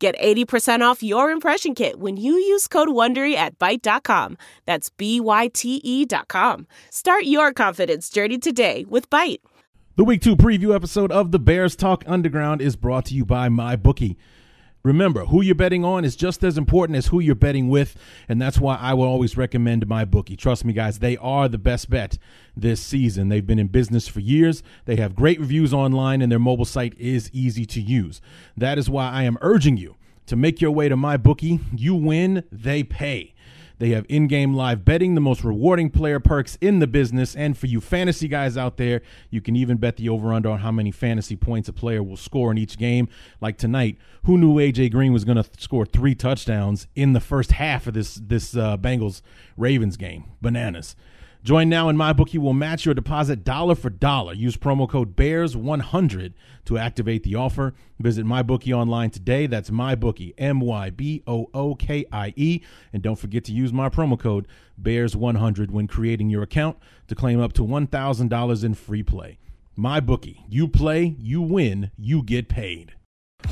Get 80% off your impression kit when you use code WONDERY at Byte.com. That's B-Y-T-E dot com. Start your confidence journey today with Byte. The Week 2 preview episode of the Bears Talk Underground is brought to you by MyBookie. Remember, who you're betting on is just as important as who you're betting with, and that's why I will always recommend my bookie. Trust me, guys, they are the best bet this season. They've been in business for years. They have great reviews online, and their mobile site is easy to use. That is why I am urging you to make your way to my bookie. You win, they pay. They have in game live betting, the most rewarding player perks in the business. And for you fantasy guys out there, you can even bet the over under on how many fantasy points a player will score in each game. Like tonight, who knew AJ Green was going to score three touchdowns in the first half of this, this uh, Bengals Ravens game? Bananas. Join now and MyBookie will match your deposit dollar for dollar. Use promo code BEARS100 to activate the offer. Visit MyBookie online today. That's MyBookie, M Y B O O K I E. And don't forget to use my promo code BEARS100 when creating your account to claim up to $1,000 in free play. MyBookie, you play, you win, you get paid.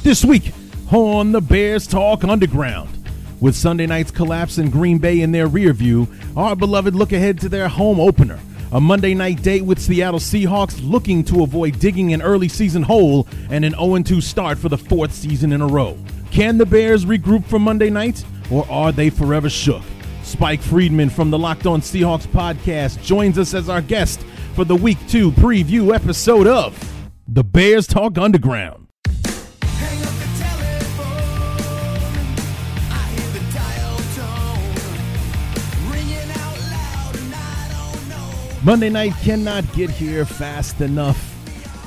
This week on the Bears Talk Underground. With Sunday night's collapse in Green Bay in their rear view, our beloved look ahead to their home opener. A Monday night date with Seattle Seahawks looking to avoid digging an early season hole and an 0 2 start for the fourth season in a row. Can the Bears regroup for Monday night, or are they forever shook? Spike Friedman from the Locked On Seahawks podcast joins us as our guest for the Week 2 preview episode of The Bears Talk Underground. Monday night cannot get here fast enough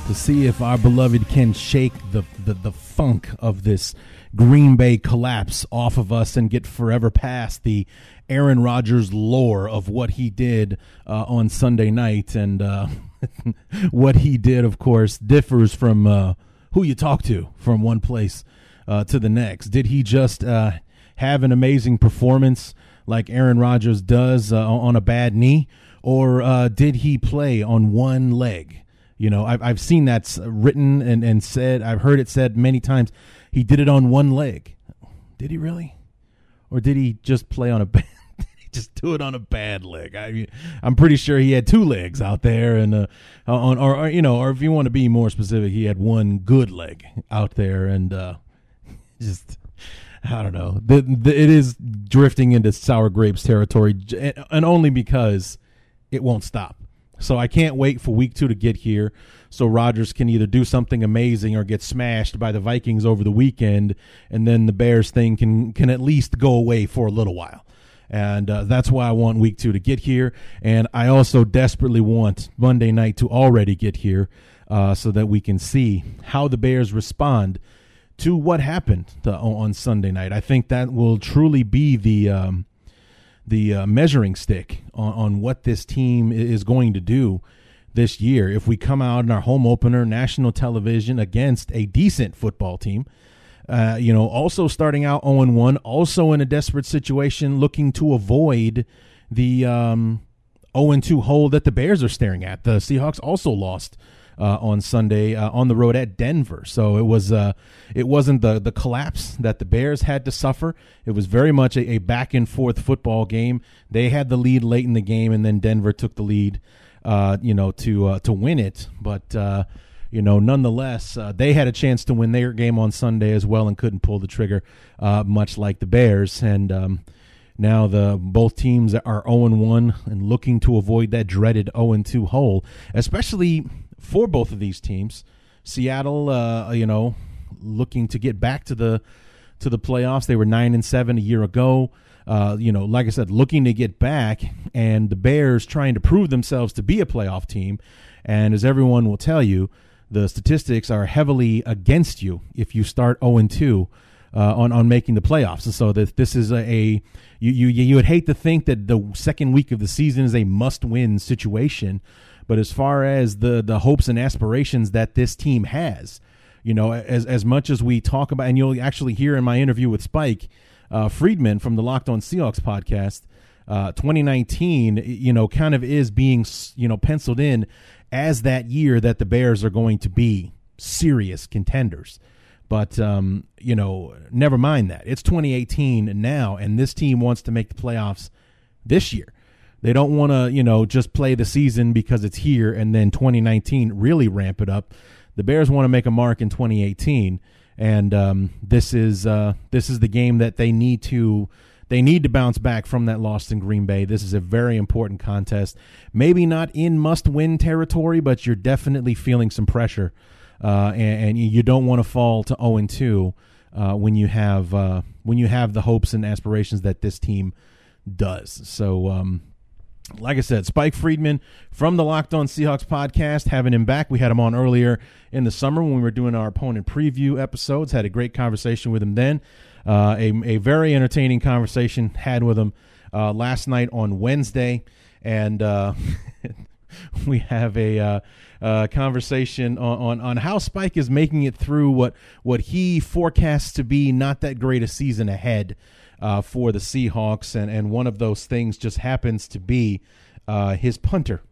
to see if our beloved can shake the, the, the funk of this Green Bay collapse off of us and get forever past the Aaron Rodgers lore of what he did uh, on Sunday night. And uh, what he did, of course, differs from uh, who you talk to from one place uh, to the next. Did he just uh, have an amazing performance like Aaron Rodgers does uh, on a bad knee? Or uh, did he play on one leg? You know, I've, I've seen that's written and, and said, I've heard it said many times. He did it on one leg. Did he really? Or did he just play on a bad? just do it on a bad leg? I I'm pretty sure he had two legs out there, and uh, on or, or you know, or if you want to be more specific, he had one good leg out there, and uh, just I don't know. The, the, it is drifting into sour grapes territory, and only because it won't stop. So I can't wait for week two to get here so Rodgers can either do something amazing or get smashed by the Vikings over the weekend, and then the Bears thing can can at least go away for a little while. And uh, that's why I want week two to get here. And I also desperately want Monday night to already get here uh, so that we can see how the Bears respond to what happened to, on Sunday night. I think that will truly be the um, the uh, measuring stick on, on what this team is going to do this year. If we come out in our home opener, national television against a decent football team, uh, you know, also starting out 0 1, also in a desperate situation, looking to avoid the um, 0 2 hole that the Bears are staring at. The Seahawks also lost uh, on Sunday uh, on the road at Denver. So it was uh, it wasn't the the collapse that the Bears had to suffer. It was very much a, a back and forth football game. They had the lead late in the game, and then Denver took the lead. Uh, you know to uh, to win it, but uh, you know nonetheless uh, they had a chance to win their game on Sunday as well and couldn't pull the trigger, uh, much like the Bears. And um, now the both teams are 0 1 and looking to avoid that dreaded 0 2 hole, especially for both of these teams. Seattle, uh, you know, looking to get back to the to the playoffs. They were nine and seven a year ago. Uh, you know, like I said, looking to get back, and the Bears trying to prove themselves to be a playoff team. And as everyone will tell you, the statistics are heavily against you if you start 0 and 2 uh, on on making the playoffs. And so that this is a, a you, you you would hate to think that the second week of the season is a must win situation, but as far as the the hopes and aspirations that this team has, you know, as as much as we talk about, and you'll actually hear in my interview with Spike uh, Friedman from the Locked On Seahawks podcast. Uh, 2019, you know, kind of is being, you know, penciled in as that year that the Bears are going to be serious contenders. But um, you know, never mind that. It's 2018 now, and this team wants to make the playoffs this year. They don't want to, you know, just play the season because it's here and then 2019 really ramp it up. The Bears want to make a mark in 2018, and um, this is uh, this is the game that they need to they need to bounce back from that loss in Green Bay. This is a very important contest. Maybe not in must win territory, but you're definitely feeling some pressure. Uh, and, and, you don't want to fall to 0 and 2 uh, when you have uh, when you have the hopes and aspirations that this team does. So, um, like I said, Spike Friedman from the Locked On Seahawks podcast, having him back. We had him on earlier in the summer when we were doing our opponent preview episodes. Had a great conversation with him then. Uh, a, a very entertaining conversation had with him uh, last night on Wednesday, and uh, we have a uh, uh, conversation on, on, on how Spike is making it through what what he forecasts to be not that great a season ahead uh, for the Seahawks, and and one of those things just happens to be his punter,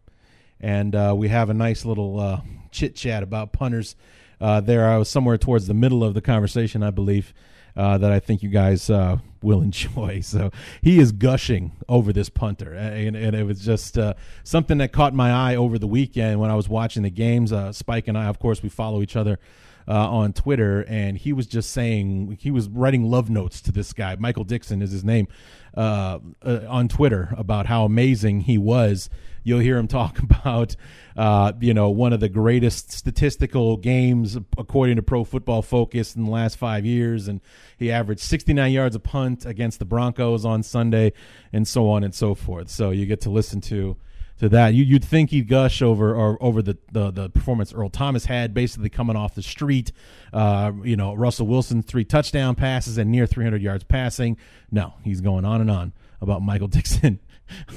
and we have a nice little chit chat about punters. there, I was somewhere towards the middle of the conversation, I believe uh, that I think you guys uh, will enjoy. So he is gushing over this punter, and, and it was just uh, something that caught my eye over the weekend when I was watching the games. Uh, Spike and I, of course, we follow each other. Uh, on Twitter, and he was just saying he was writing love notes to this guy. Michael Dickson is his name uh, on Twitter about how amazing he was. You'll hear him talk about uh, you know, one of the greatest statistical games according to Pro Football Focus in the last five years, and he averaged 69 yards a punt against the Broncos on Sunday, and so on and so forth. So you get to listen to to that. You, would think he'd gush over or over the, the, the performance Earl Thomas had, basically coming off the street. Uh, you know, Russell Wilson three touchdown passes and near 300 yards passing. No, he's going on and on about Michael Dickson,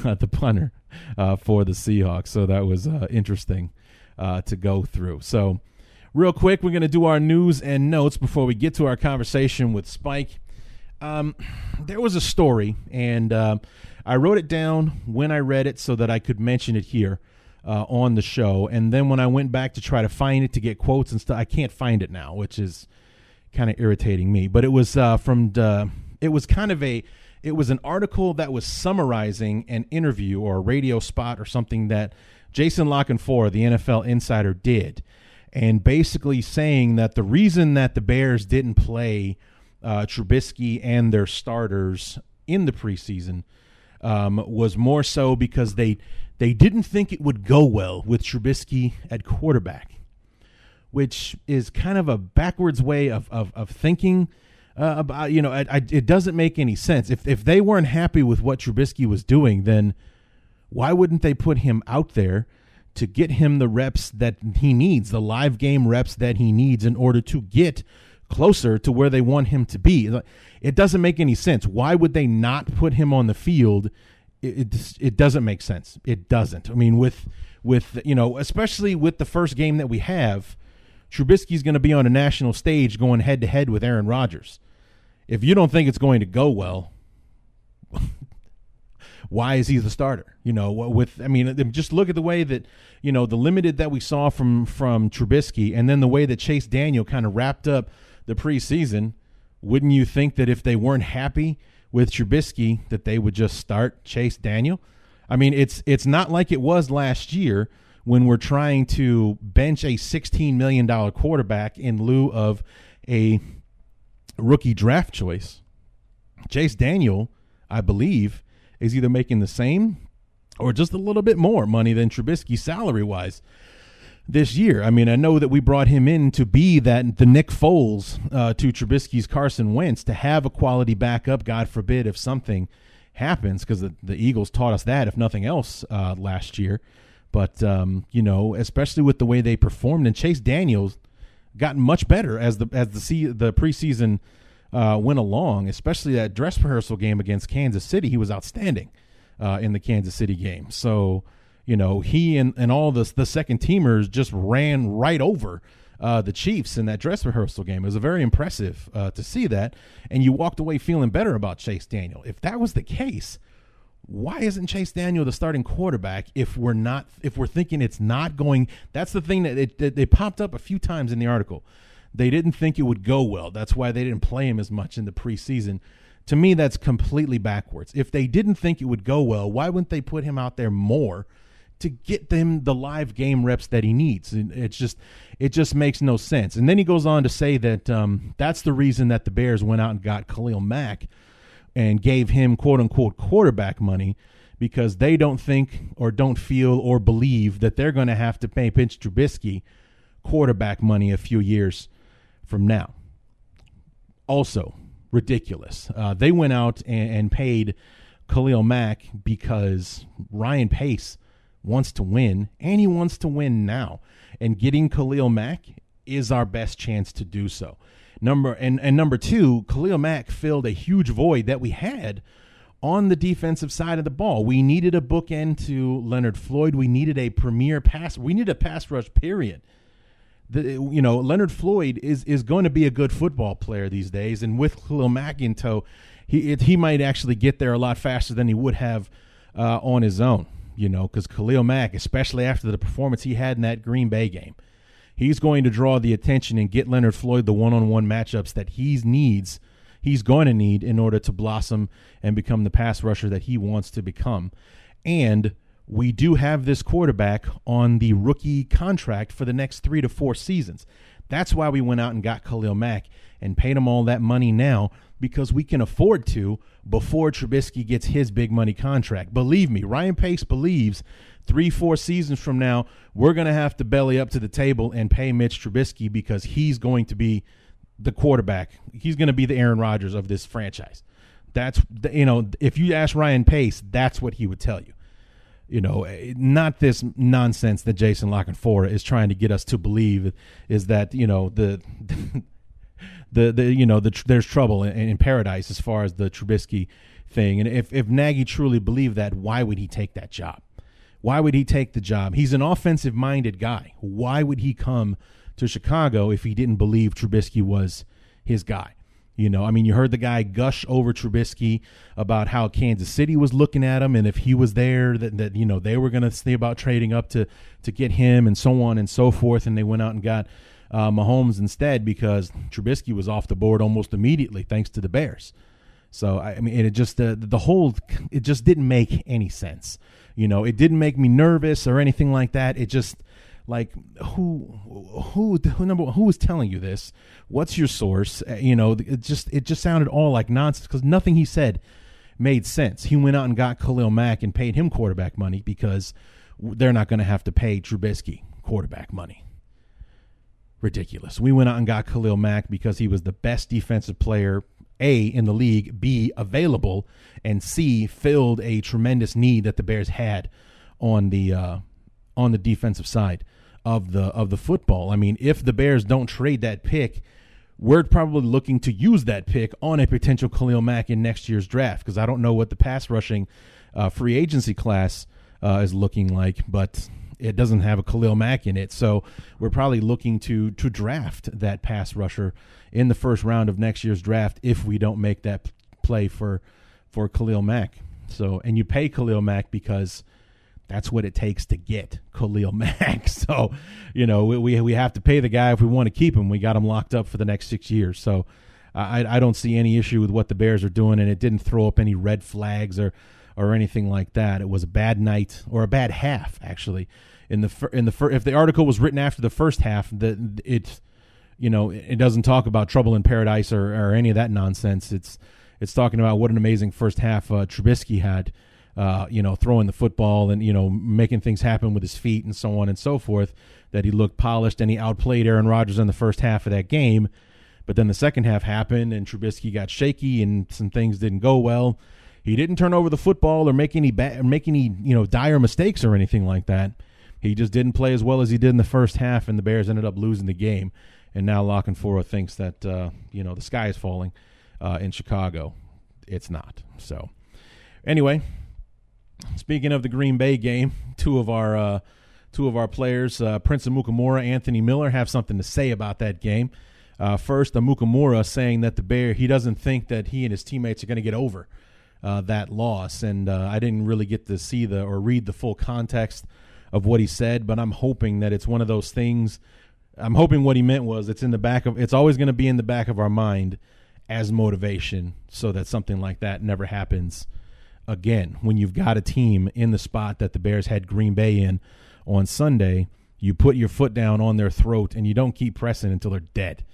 the punter uh, for the Seahawks. So that was uh, interesting uh, to go through. So, real quick, we're going to do our news and notes before we get to our conversation with Spike. Um, there was a story, and uh, I wrote it down when I read it so that I could mention it here. Uh, on the show, and then when I went back to try to find it to get quotes and stuff, I can't find it now, which is kind of irritating me. But it was uh, from the, it was kind of a it was an article that was summarizing an interview or a radio spot or something that Jason La Canfora, the NFL insider, did, and basically saying that the reason that the Bears didn't play uh, Trubisky and their starters in the preseason um, was more so because they they didn't think it would go well with Trubisky at quarterback, which is kind of a backwards way of of, of thinking uh, about you know I, I, it doesn't make any sense. If if they weren't happy with what Trubisky was doing then why wouldn't they put him out there to get him the reps that he needs the live game reps that he needs in order to get closer to where they want him to be. It doesn't make any sense. Why would they not put him on the field? It, it, it doesn't make sense. It doesn't. I mean with with you know especially with the first game that we have Trubisky's going to be on a national stage going head to head with Aaron Rodgers. If you don't think it's going to go well, why is he the starter? You know, with I mean, uh, just look at the way that you know the limited that we saw from from Trubisky, and then the way that Chase Daniel kind of wrapped up the preseason. Wouldn't you think that if they weren't happy with Trubisky, that they would just start Chase Daniel? I mean, it's it's not like it was last year when we're trying to bench a $16 million quarterback in lieu of a rookie draft choice, Chase Daniel, I believe, is either making the same or just a little bit more money than Trubisky salary wise this year. I mean, I know that we brought him in to be that the Nick Foles uh, to Trubisky's Carson Wentz to have a quality backup. God forbid if something happens, because the, the Eagles taught us that, if nothing else, uh, last year. But um, you know, especially with the way they performed, and Chase Daniels gotten much better as the as the the preseason uh, went along, especially that dress rehearsal game against Kansas City. He was outstanding uh, in the Kansas City game. So, you know, he and, and all the, the second teamers just ran right over uh, the Chiefs in that dress rehearsal game. It was very impressive uh, to see that. And you walked away feeling better about Chase Daniel. If that was the case, why isn't Chase Daniel the starting quarterback if we're not if we're thinking it's not going that's the thing that it, they popped up a few times in the article they didn't think it would go well that's why they didn't play him as much in the preseason to me that's completely backwards if they didn't think it would go well why wouldn't they put him out there more to get them the live game reps that he needs it's just it just makes no sense and then he goes on to say that um, that's the reason that the bears went out and got khalil mack and gave him quote unquote quarterback money because they don't think or don't feel or believe that they're going to have to pay Mitch Trubisky quarterback money a few years from now. Also, ridiculous. Uh, they went out and, and paid Khalil Mack because Ryan Pace wants to win and he wants to win now. And getting Khalil Mack is our best chance to do so. Number and, and number two, Khalil Mack filled a huge void that we had on the defensive side of the ball. We needed a bookend to Leonard Floyd. We needed a premier pass. We needed a pass rush. Period. The, you know Leonard Floyd is is going to be a good football player these days, and with Khalil Mack in tow, he it, he might actually get there a lot faster than he would have uh, on his own. You know, because Khalil Mack, especially after the performance he had in that Green Bay game, he's going to draw the attention and get Leonard Floyd the one-on-one matchups that he needs. He's going to need in order to blossom and become the pass rusher that he wants to become. And we do have this quarterback on the rookie contract for the next three to four seasons. That's why we went out and got Khalil Mack and paid him all that money now because we can afford to before Trubisky gets his big money contract. Believe me, Ryan Pace believes three, four seasons from now, we're going to have to belly up to the table and pay Mitch Trubisky because he's going to be the quarterback. He's going to be the Aaron Rodgers of this franchise. That's, you know, if you ask Ryan Pace, that's what he would tell you you know, eh, not this nonsense that Jason La Canfora is trying to get us to believe is that you know the the the you know the there's trouble in, in paradise as far as the Trubisky thing. And if if Nagy truly believed that, why would he take that job? Why would he take the job? He's an offensive minded guy. Why would he come to Chicago if he didn't believe Trubisky was his guy? You know, I mean, you heard the guy gush over Trubisky about how Kansas City was looking at him, and if he was there, that, that you know they were going to see about trading up to to get him, and so on and so forth. And they went out and got uh, Mahomes instead because Trubisky was off the board almost immediately, thanks to the Bears. So I mean, it just uh, the whole it just didn't make any sense. You know, it didn't make me nervous or anything like that. It just like who who who number one, who was telling you this what's your source Uh, you know it just it just sounded all like nonsense because nothing he said made sense he went out and got khalil mack and paid him quarterback money because they're not going to have to pay trubisky quarterback money ridiculous we went out and got khalil mack because he was the best defensive player a in the league b available and c filled a tremendous need that the bears had on the uh on the defensive side of the of the football. I mean, if the Bears don't trade that pick, we're probably looking to use that pick on a potential Khalil Mack in next year's draft because I don't know what the pass rushing uh, free agency class uh, is looking like, but it doesn't have a Khalil Mack in it. So we're probably looking to to draft that pass rusher in the first round of next year's draft if we don't make that play for for Khalil Mack. So and you pay Khalil Mack because that's what it takes to get Khalil Mack. So, you know, we we have to pay the guy if we want to keep him. We got him locked up for the next six years. So, I I don't see any issue with what the Bears are doing, and it didn't throw up any red flags or or anything like that. It was a bad night or a bad half actually. In the fir- in the fir- if the article was written after the first half, that it you know it doesn't talk about trouble in paradise or, or any of that nonsense. It's it's talking about what an amazing first half uh, Trubisky had uh, you know, throwing the football and you know making things happen with his feet and so on and so forth. That he looked polished and he outplayed Aaron Rodgers in the first half of that game. But then the second half happened and Trubisky got shaky and some things didn't go well. He didn't turn over the football or make any ba- make any you know dire mistakes or anything like that. He just didn't play as well as he did in the first half, and the Bears ended up losing the game. And now La Canfora thinks that uh, you know the sky is falling uh, in Chicago. It's not. So, anyway, speaking of the Green Bay game, two of our uh, two of our players, uh, Prince Amukamara, Anthony Miller, have something to say about that game. Uh, first, Amukamara saying that the Bear he doesn't think that he and his teammates are going to get over uh, that loss, and uh, I didn't really get to see the or read the full context of what he said, but I'm hoping that it's one of those things. I'm hoping what he meant was it's in the back of it's always going to be in the back of our mind as motivation, so that something like that never happens again. When you've got a team in the spot that the Bears had Green Bay in on Sunday, you put your foot down on their throat and you don't keep pressing until they're dead.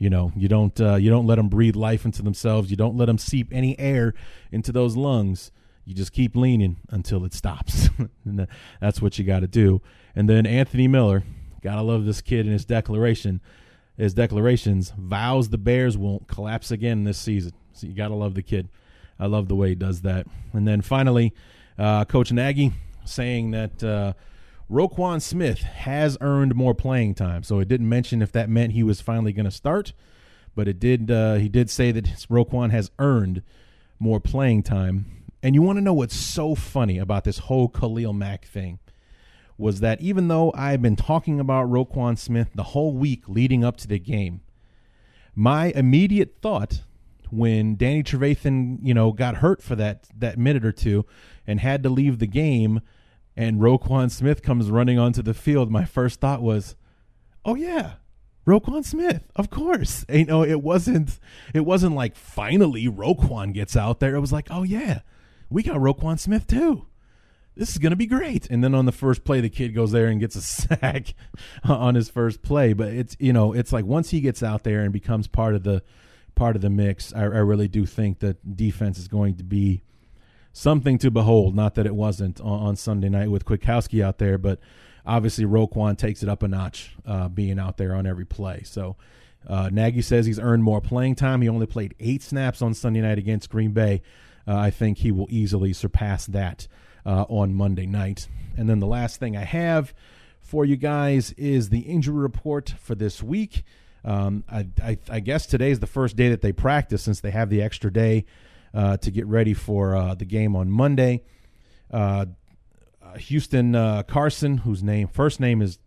You know, you don't uh, you don't let them breathe life into themselves. You don't let them seep any air into those lungs. You just keep leaning until it stops. that's what you got to do. And then Anthony Miller, gotta love this kid and his declaration. His declarations vows the Bears won't collapse again this season. So you gotta love the kid. I love the way he does that. And then finally, uh, Coach Nagy saying that uh, Roquan Smith has earned more playing time. So it didn't mention if that meant he was finally going to start, but it did. Uh, he did say that Roquan has earned more playing time. And you want to know what's so funny about this whole Khalil Mack thing was that even though I've been talking about Roquan Smith the whole week leading up to the game, my immediate thought when Danny Trevathan, you know, got hurt for that that minute or two and had to leave the game and Roquan Smith comes running onto the field, my first thought was, "Oh yeah, Roquan Smith, of course." And, you know, it wasn't it wasn't like finally Roquan gets out there. It was like, "Oh yeah, we got Roquan Smith too." This is going to be great. And then on the first play, the kid goes there and gets a sack on his first play. But it's you know it's like once he gets out there and becomes part of the part of the mix, I, I really do think that defense is going to be something to behold. Not that it wasn't on, on Sunday night with Kwiatkowski out there, but obviously Roquan takes it up a notch, uh, being out there on every play. So uh, Nagy says he's earned more playing time. He only played eight snaps on Sunday night against Green Bay. Uh, I think he will easily surpass that uh, on Monday night. And then the last thing I have for you guys is the injury report for this week. Um, I, I, I guess today is the first day that they practice since they have the extra day uh, to get ready for uh, the game on Monday. Uh, Houston uh, Carson, whose name first name is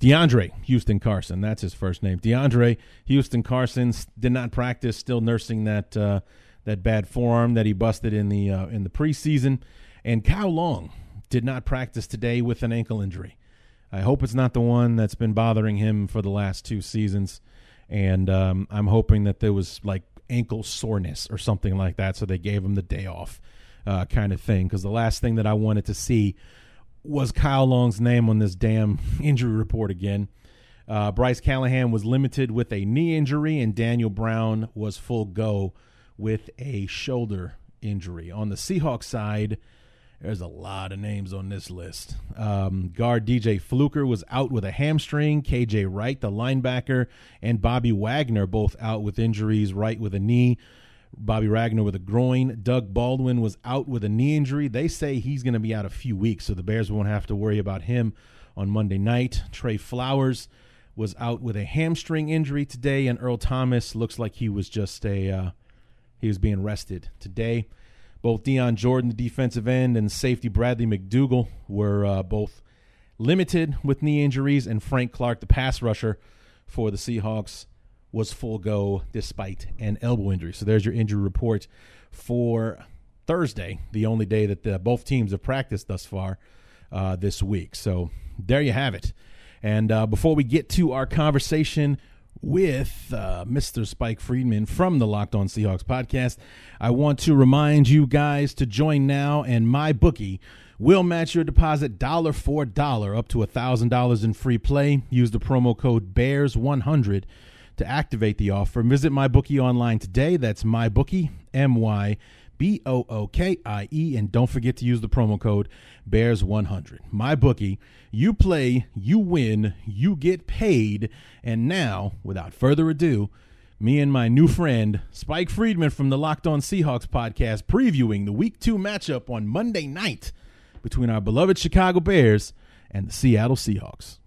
DeAndre Houston Carson, that's his first name. DeAndre Houston Carson did not practice, still nursing that uh, that bad forearm that he busted in the uh, in the preseason. And Kyle Long did not practice today with an ankle injury. I hope it's not the one that's been bothering him for the last two seasons. And um, I'm hoping that there was like ankle soreness or something like that, so they gave him the day off, uh, kind of thing. Because the last thing that I wanted to see was Kyle Long's name on this damn injury report again. Uh, Bryce Callahan was limited with a knee injury, and Daniel Brown was full go with a shoulder injury. On the Seahawks side, there's a lot of names on this list. Um, guard DJ Fluker was out with a hamstring. KJ Wright, the linebacker, and Bobby Wagner both out with injuries. Wright with a knee, Bobby Wagner with a groin. Doug Baldwin was out with a knee injury. They say he's going to be out a few weeks, so the Bears won't have to worry about him on Monday night. Tre Flowers was out with a hamstring injury today, and Earl Thomas looks like he was just a uh, he was being rested today. Both Dion Jordan, the defensive end, and safety Bradley McDougald were uh, both limited with knee injuries, and Frank Clark, the pass rusher for the Seahawks, was full go despite an elbow injury. So there's your injury report for Thursday, the only day that the, both teams have practiced thus far uh, this week. So there you have it. And uh, before we get to our conversation with uh, Mr. Spike Friedman from the Locked On Seahawks podcast, I want to remind you guys to join now, and my bookie will match your deposit dollar for dollar up to $1,000 in free play. Use the promo code BEARS100 to activate the offer. Visit MyBookie online today. That's MyBookie, M Y B O O K I E. And don't forget to use the promo code BEARS100. My bookie, you play, you win, you get paid. And now, without further ado, me and my new friend, Spike Friedman from the Locked On Seahawks podcast, previewing the week two matchup on Monday night between our beloved Chicago Bears and the Seattle Seahawks.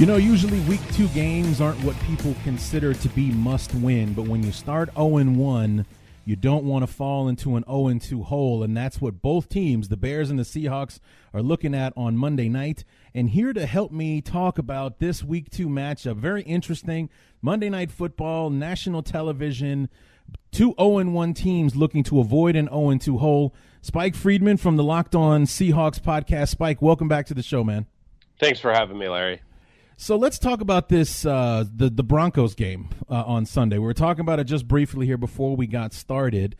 You know, usually week two games aren't what people consider to be must win, but when you start 0 1, you don't want to fall into an 0 2 hole, and that's what both teams, the Bears and the Seahawks, are looking at on Monday night. And here to help me talk about this week two matchup, very interesting Monday Night Football, national television, two 0 1 teams looking to avoid an 0 2 hole. Spike Friedman from the Locked On Seahawks podcast. Spike, welcome back to the show, man. Thanks for having me, Larry. So let's talk about this uh, the the Broncos game uh, on Sunday. We were talking about it just briefly here before we got started.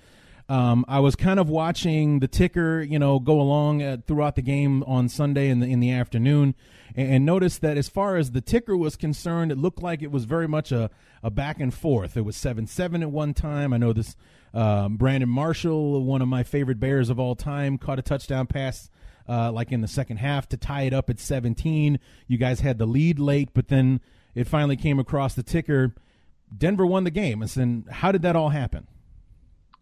Um, I was kind of watching the ticker, you know, go along uh, throughout the game on Sunday in the in the afternoon, and, and noticed that as far as the ticker was concerned, it looked like it was very much a, a back and forth. It was seven seven at one time. I know this um, Brandon Marshall, one of my favorite Bears of all time, caught a touchdown pass uh, like in the second half to tie it up at 17. You guys had the lead late, but then it finally came across the ticker. Denver won the game. And then how did that all happen?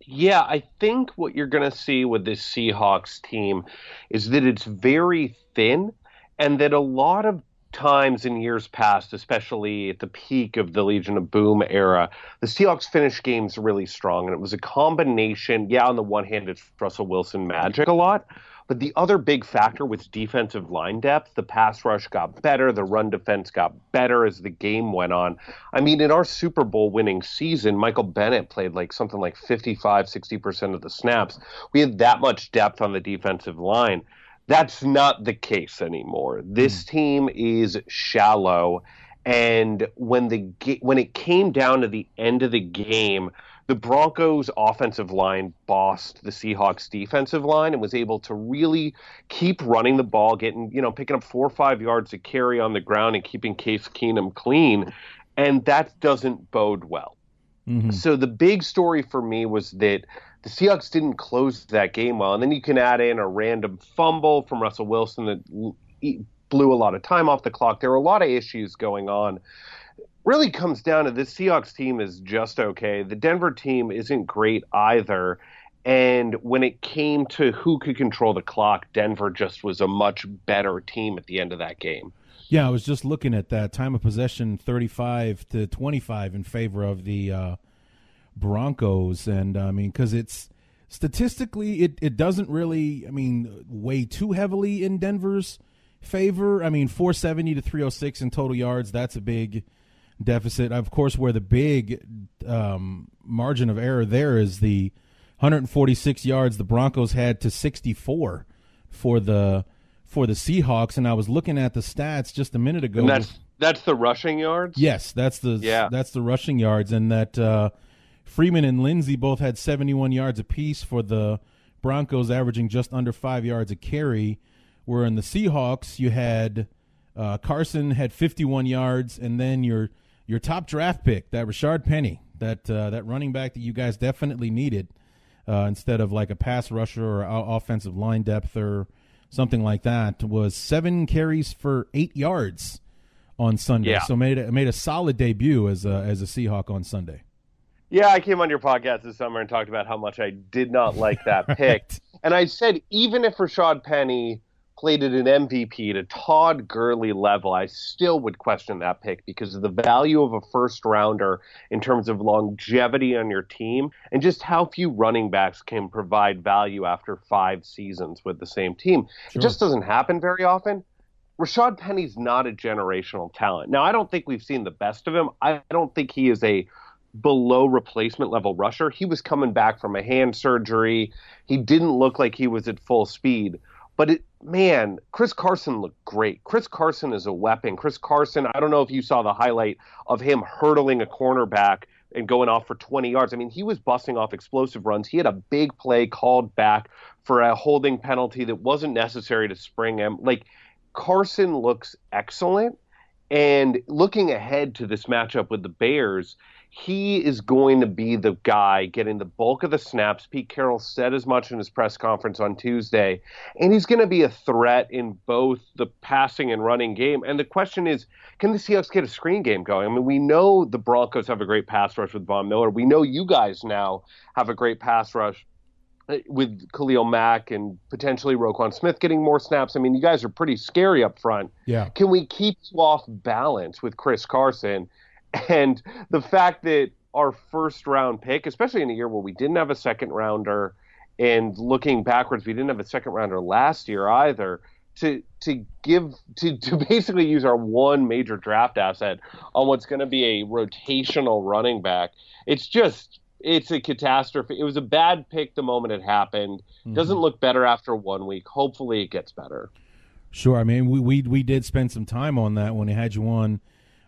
Yeah, I think what you're going to see with this Seahawks team is that it's very thin and that a lot of times in years past, especially at the peak of the Legion of Boom era, the Seahawks finished games really strong. And it was a combination, yeah, on the one hand, it's Russell Wilson magic a lot. But the other big factor was defensive line depth. The pass rush got better. The run defense got better as the game went on. I mean, in our Super Bowl winning season, Michael Bennett played like something like 55, 60% of the snaps. We had that much depth on the defensive line. That's not the case anymore. This hmm. team is shallow. And when the when it came down to the end of the game, the Broncos offensive line bossed the Seahawks defensive line and was able to really keep running the ball, getting, you know, picking up four or five yards to carry on the ground and keeping Case Keenum clean. And that doesn't bode well. Mm-hmm. So the big story for me was that the Seahawks didn't close that game well. And then you can add in a random fumble from Russell Wilson that blew a lot of time off the clock. There were a lot of issues going on really comes down to this Seahawks team is just okay. The Denver team isn't great either. And when it came to who could control the clock, Denver just was a much better team at the end of that game. Yeah, I was just looking at that time of possession 35 to 25 in favor of the uh, Broncos. And I mean, because it's statistically, it, it doesn't really, I mean, weigh too heavily in Denver's favor. I mean, 470 to 306 in total yards, that's a big deficit. Of course, where the big um, margin of error there is the 146 yards the Broncos had to 64 for the for the Seahawks, and I was looking at the stats just a minute ago. And that's that's the rushing yards. Yes, that's the yeah. that's the rushing yards, and that uh, Freeman and Lindsay both had 71 yards apiece for the Broncos, averaging just under five yards a carry. Where in the Seahawks, you had uh, Carson had 51 yards, and then your your top draft pick, that Rashaad Penny, that uh, that running back that you guys definitely needed, uh, instead of like a pass rusher or offensive line depth or something like that, was seven carries for eight yards on Sunday. Yeah. So made a, made a solid debut as a, as a Seahawk on Sunday. Yeah, I came on your podcast this summer and talked about how much I did not like that pick, and I said even if Rashaad Penny played at an MVP to Todd Gurley level, I still would question that pick because of the value of a first rounder in terms of longevity on your team and just how few running backs can provide value after five seasons with the same team. Sure. It just doesn't happen very often. Rashaad Penny's not a generational talent. Now, I don't think we've seen the best of him. I don't think he is a below replacement level rusher. He was coming back from a hand surgery. He didn't look like he was at full speed. But it, man, Chris Carson looked great. Chris Carson is a weapon. Chris Carson, I don't know if you saw the highlight of him hurdling a cornerback and going off for 20 yards. I mean, he was busting off explosive runs. He had a big play called back for a holding penalty that wasn't necessary to spring him. Like, Carson looks excellent. And looking ahead to this matchup with the Bears, he is going to be the guy getting the bulk of the snaps. Pete Carroll said as much in his press conference on Tuesday, and he's going to be a threat in both the passing and running game. And the question is, can the Seahawks get a screen game going? I mean, we know the Broncos have a great pass rush with Von Miller. We know you guys now have a great pass rush Uh, with Khalil Mack and potentially Roquan Smith getting more snaps. I mean, you guys are pretty scary up front. Yeah. Can we keep you off balance with Chris Carson? And the fact that our first round pick, especially in a year where we didn't have a second rounder, and looking backwards, we didn't have a second rounder last year either. To to give to to basically use our one major draft asset on what's going to be a rotational running back, it's just it's a catastrophe. It was a bad pick the moment it happened. Doesn't look better after one week. Hopefully, it gets better. Sure. I mean, we we, we did spend some time on that when he had you on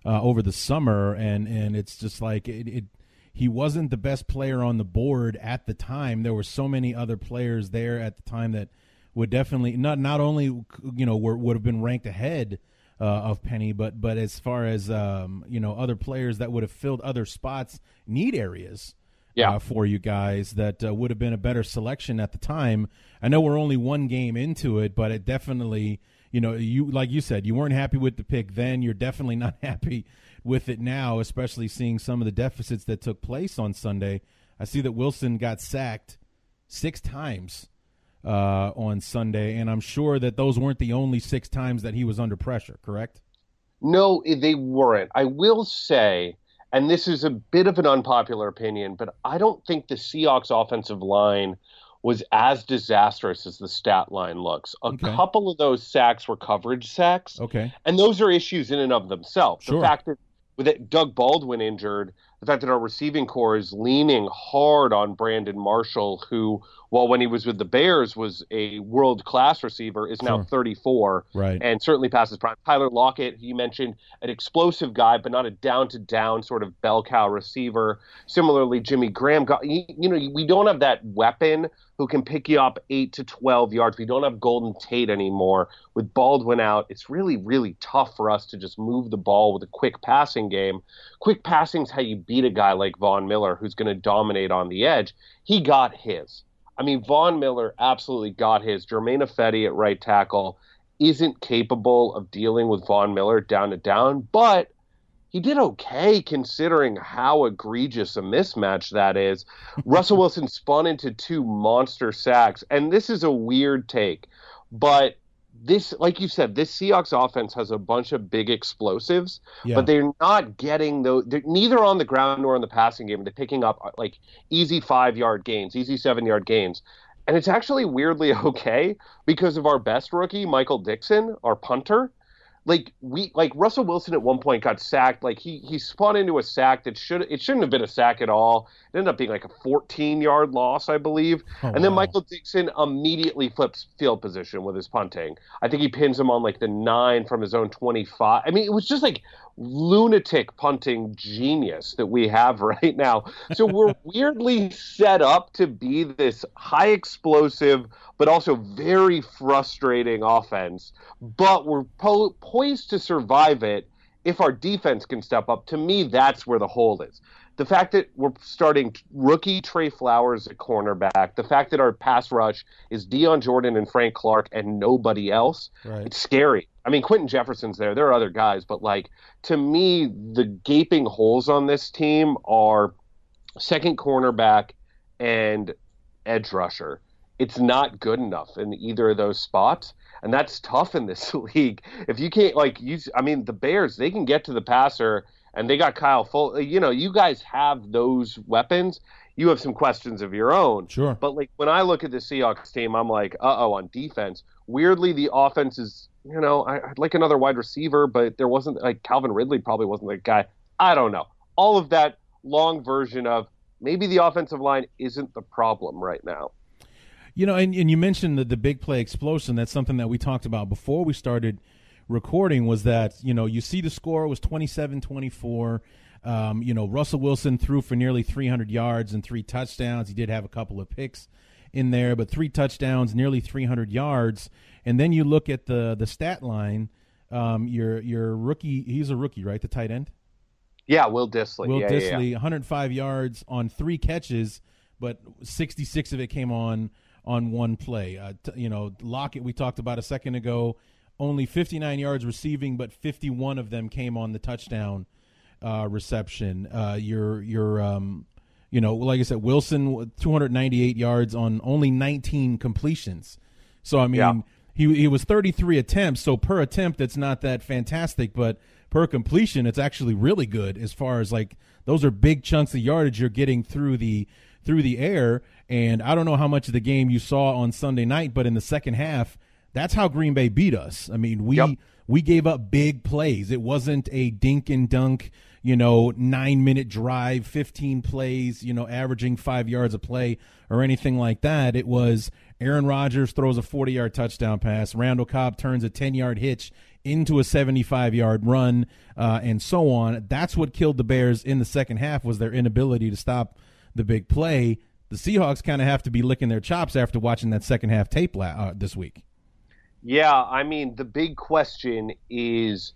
uh, over the summer, and and it's just like it, it. He wasn't the best player on the board at the time. There were so many other players there at the time that would definitely not not only you know were, would have been ranked ahead uh, of Penny, but but as far as um, you know other players that would have filled other spots, need areas Yeah. uh, for you guys that uh, would have been a better selection at the time. I know we're only one game into it, but it definitely, you know, you like you said, you weren't happy with the pick then. You're definitely not happy with it now, especially seeing some of the deficits that took place on Sunday. I see that Wilson got sacked six times uh, on Sunday, and I'm sure that those weren't the only six times that he was under pressure. Correct? No, they weren't. I will say, and this is a bit of an unpopular opinion, but I don't think the Seahawks offensive line was as disastrous as the stat line looks. A Okay. couple of those sacks were coverage sacks, Okay. and those are issues in and of themselves. Sure. The fact that with it, Doug Baldwin injured, the fact that our receiving corps is leaning hard on Brandon Marshall, who, while when he was with the Bears was a world class receiver, is now Sure. 34 Right. and certainly passes prime. Tyler Lockett, you mentioned an explosive guy, but not a down to down sort of bell cow receiver. Similarly, Jimmy Graham got you, you know we don't have that weapon who can pick you up eight to twelve yards. We don't have Golden Tate anymore. With Baldwin out, it's really really tough for us to just move the ball with a quick passing game. Quick passing is how you beat a guy like Von Miller, who's going to dominate on the edge. He got his. I mean, Von Miller absolutely got his. Germain Ifedi at right tackle isn't capable of dealing with Von Miller down to down, but he did okay considering how egregious a mismatch that is. Russell Wilson spun into two monster sacks, and this is a weird take, but this, like you said, this Seahawks offense has a bunch of big explosives, Yeah. but they're not getting those. They're neither on the ground nor in the passing game. They're picking up uh, like easy five yard gains, easy seven yard gains. And it's actually weirdly okay because of our best rookie, Michael Dickson, our punter. Like we like Russell Wilson at one point got sacked. Like he he spun into a sack that should it shouldn't have been a sack at all. It ended up being like a 14 yard loss, I believe. Oh, and then wow. Michael Dickson immediately flips field position with his punting. I think he pins him on like the nine from his own 25. I mean, it was just like lunatic punting genius that we have right now. So we're weirdly set up to be this high explosive, but also very frustrating offense. But we're po- poised to survive it if our defense can step up. To me, that's where the hole is. The fact that we're starting rookie Tre Flowers at cornerback, the fact that our pass rush is Dion Jordan and Frank Clark and nobody else, Right. it's scary. I mean, Quentin Jefferson's there. There are other guys, but like to me, the gaping holes on this team are second cornerback and edge rusher. It's not good enough in either of those spots, and that's tough in this league. If you can't like use, I mean, the Bears they can get to the passer, and they got Kyle Full. You know, you guys have those weapons. You have some questions of your own. Sure. But like when I look at the Seahawks team, I'm like, uh oh, on defense. Weirdly, the offense is, you know, I, I'd like another wide receiver, but there wasn't like Calvin Ridley probably wasn't the guy. I don't know. All of that long version of maybe the offensive line isn't the problem right now. You know, and, and you mentioned the, the big play explosion. That's something that we talked about before we started recording was that, you know, you see the score was 27 24. Um, you know, Russell Wilson threw for nearly 300 yards and three touchdowns. He did have a couple of picks in there, but three touchdowns, nearly 300 yards. And then you look at the the stat line. Um, your your rookie, he's a rookie, right? The tight end. Yeah, Will Dissly. Will yeah, yeah, yeah. Dissly, 105 yards on three catches, but 66 of it came on on one play. Uh, t- you know, Lockett we talked about a second ago, only 59 yards receiving, but 51 of them came on the touchdown uh, reception. Uh, your your um, You know, like I said, Wilson 298 yards on only 19 completions. So I mean, Yeah. he he was 33 attempts. So per attempt, it's not that fantastic, but per completion, it's actually really good as far as like those are big chunks of yardage you're getting through the through the air. And I don't know how much of the game you saw on Sunday night, but in the second half, that's how Green Bay beat us. I mean, we Yep. we gave up big plays. It wasn't a dink and dunk, you know, nine minute drive, 15 plays, you know, averaging five yards a play or anything like that. It was Aaron Rodgers throws a 40 yard touchdown pass. Randall Cobb turns a 10 yard hitch into a 75 yard run, uh, and so on. That's what killed the Bears in the second half was their inability to stop the big play. The Seahawks kind of have to be licking their chops after watching that second half tape la- uh, this week. Yeah, I mean, the big question is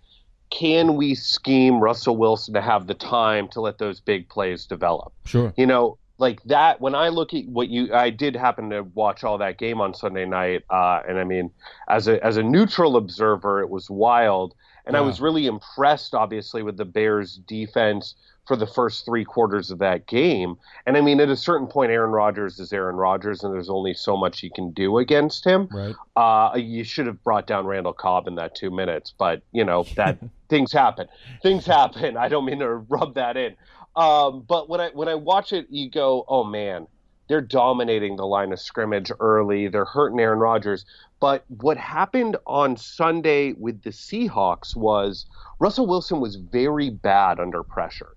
can we scheme Russell Wilson to have the time to let those big plays develop? Sure. You know, like that, when I look at what you, I did happen to watch all that game on Sunday night. Uh, and I mean, as a, as a neutral observer, it was wild. And I was really impressed, obviously, with the Bears' defense for the first three quarters of that game. And I mean, at a certain point, Aaron Rodgers is Aaron Rodgers, and there's only so much you can do against him. Right. Uh, you should have brought down Randall Cobb in that two minutes, but you know that things happen. Things happen. I don't mean to rub that in. Um, but when I when I watch it, you go, oh man, they're dominating the line of scrimmage early. They're hurting Aaron Rodgers. But what happened on Sunday with the Seahawks was Russell Wilson was very bad under pressure.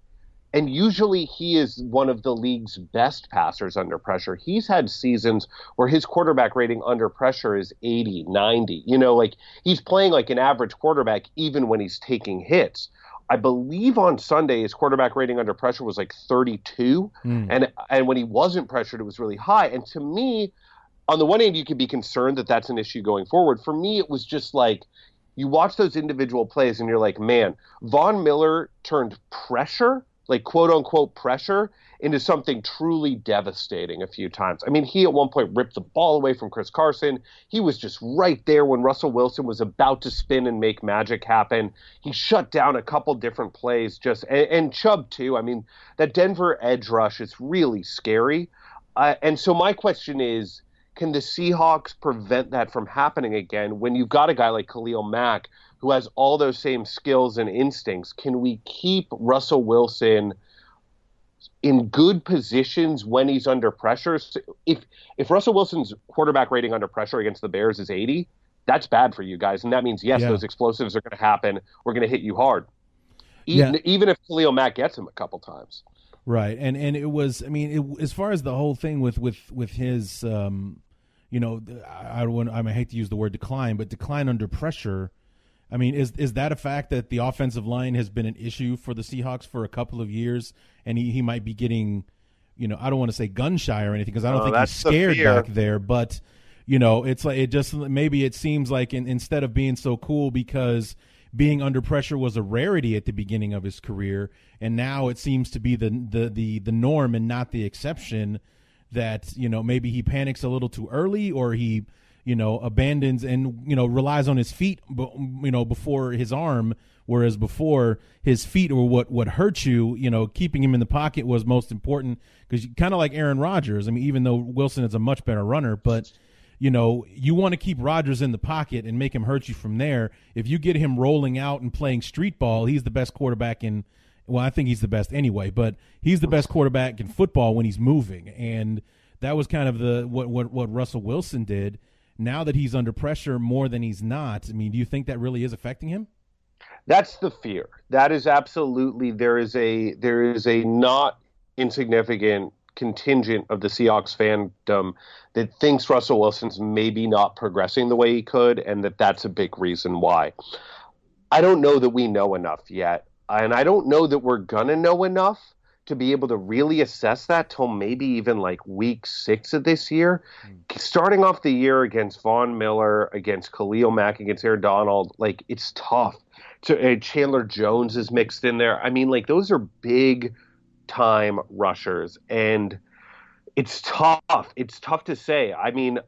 And usually he is one of the league's best passers under pressure. He's had seasons where his quarterback rating under pressure is 80, 90. You know, like he's playing like an average quarterback even when he's taking hits. I believe on Sunday his quarterback rating under pressure was like 32, Mm. and and when he wasn't pressured, it was really high. And to me, on the one hand, you could be concerned that that's an issue going forward. For me, it was just like you watch those individual plays and you're like, man, Von Miller turned pressure, like quote unquote pressure, into something truly devastating a few times. I mean, he at one point ripped the ball away from Chris Carson. He was just right there when Russell Wilson was about to spin and make magic happen. He shut down a couple different plays, just and, and Chubb too. I mean, that Denver edge rush is really scary. Uh, and so my question is, can the Seahawks prevent that from happening again when you've got a guy like Khalil Mack who has all those same skills and instincts? Can we keep Russell Wilson in good positions when he's under pressure? If if Russell Wilson's quarterback rating under pressure against the Bears is 80, that's bad for you guys, and that means yes, Yeah. those explosives are going to happen. We're going to hit you hard, even Yeah. even if Khalil Mack gets him a couple times. Right, and and it was. I mean, it, as far as the whole thing with with with his, um, you know, I, I don't. I, mean, I hate to use the word decline, but decline under pressure. I mean, is is that a fact that the offensive line has been an issue for the Seahawks for a couple of years, and he, he might be getting, you know, I don't want to say gun shy or anything because I don't Oh, think he's the scared back there, but you know, it's like it just maybe it seems like in, instead of being so cool because being under pressure was a rarity at the beginning of his career, and now it seems to be the the the, the norm and not the exception. That you know maybe he panics a little too early, or he you know abandons and you know relies on his feet, bu- you know before his arm. Whereas before his feet were what what hurt you, you know, keeping him in the pocket was most important because kind of like Aaron Rodgers. I mean, even though Wilson is a much better runner, but you know, you want to keep Rodgers in the pocket and make him hurt you from there. If you get him rolling out and playing street ball, he's the best quarterback in. Well, I think he's the best anyway, but he's the best quarterback in football when he's moving, and that was kind of the what what what Russell Wilson did. Now that he's under pressure more than he's not, I mean, do you think that really is affecting him? That's the fear. That is absolutely there is a there is a not insignificant contingent of the Seahawks fandom that thinks Russell Wilson's maybe not progressing the way he could, and that that's a big reason why. I don't know that we know enough yet, and I don't know that we're gonna know enough to be able to really assess that till maybe even like week six of this year. Starting off the year against Von Miller, against Khalil Mack, against Aaron Donald, like it's tough. So, uh, Chandler Jones is mixed in there. I mean, like those are big time rushers, and it's tough. It's tough to say. I mean,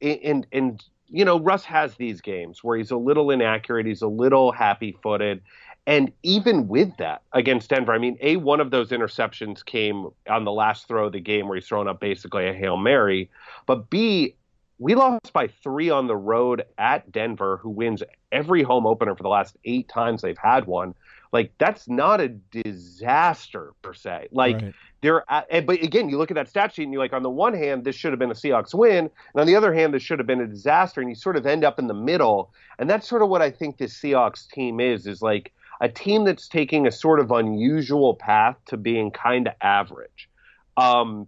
and and you know, Russ has these games where he's a little inaccurate, he's a little happy footed, And even with that against Denver, I mean, A, one of those interceptions came on the last throw of the game where he's throwing up basically a Hail Mary. But B, we lost by three on the road at Denver, who wins every home opener for the last eight times they've had one. Like, that's not a disaster per se. Like, Right. there, eh, but again, you look at that stat sheet and you're like, on the one hand, this should have been a Seahawks win, and on the other hand, this should have been a disaster, and you sort of end up in the middle. And that's sort of what I think this Seahawks team is, is like a team that's taking a sort of unusual path to being kind of average. Um,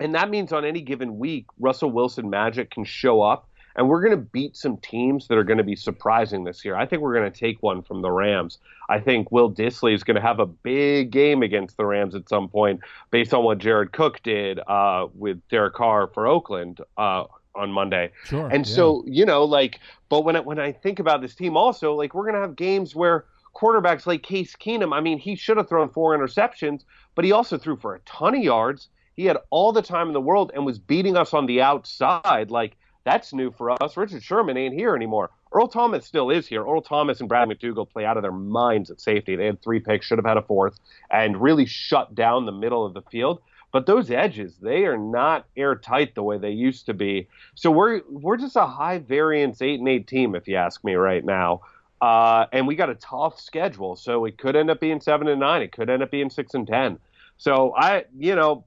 and that means on any given week, Russell Wilson magic can show up, and we're going to beat some teams that are going to be surprising this year. I think we're going to take one from the Rams. I think Will Dissly is going to have a big game against the Rams at some point, based on what Jared Cook did uh, with Derek Carr for Oakland uh, on Monday. Sure, And yeah. so you know, like, but when I, when I think about this team, also, like, we're going to have games where quarterbacks like Case Keenum. I mean, he should have thrown four interceptions, but he also threw for a ton of yards. He had all the time in the world and was beating us on the outside. Like that's new for us. Richard Sherman ain't here anymore. Earl Thomas still is here. Earl Thomas and Brad McDougald play out of their minds at safety. They had three picks, should have had a fourth, and really shut down the middle of the field. But those edges, they are not airtight the way they used to be. So we're we're just a high variance eight and eight team, if you ask me right now. Uh, and we got a tough schedule, so it could end up being seven and nine. It could end up being six and ten. So I, you know,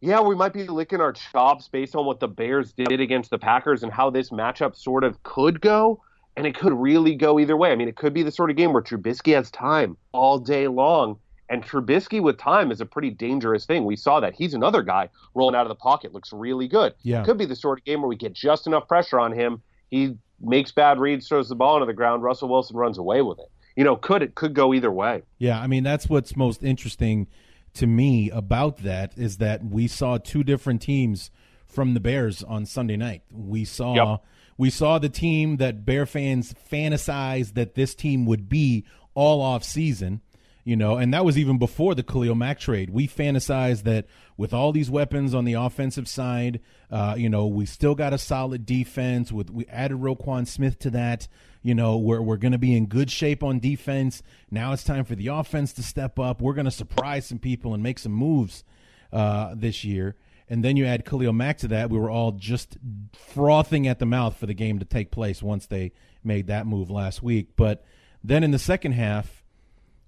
yeah, we might be licking our chops based on what the Bears did against the Packers and how this matchup sort of could go. And it could really go either way. I mean, it could be the sort of game where Trubisky has time all day long. And Trubisky with time is a pretty dangerous thing. We saw that. He's another guy rolling out of the pocket, looks really good. Yeah. Could be the sort of game where we get just enough pressure on him. He makes bad reads, throws the ball into the ground. Russell Wilson runs away with it. You know, could it could go either way. Yeah, I mean that's what's most interesting to me about that is that we saw two different teams from the Bears on Sunday night. We saw Yep. we saw the team that Bear fans fantasized that this team would be all off season, you know, and that was even before the Khalil Mack trade. We fantasized that with all these weapons on the offensive side, uh, you know, we still got a solid defense. With we added Roquan Smith to that, you know, we're we're going to be in good shape on defense. Now it's time for the offense to step up. We're going to surprise some people and make some moves uh, this year. And then you add Khalil Mack to that. We were all just frothing at the mouth for the game to take place once they made that move last week. But then in the second half,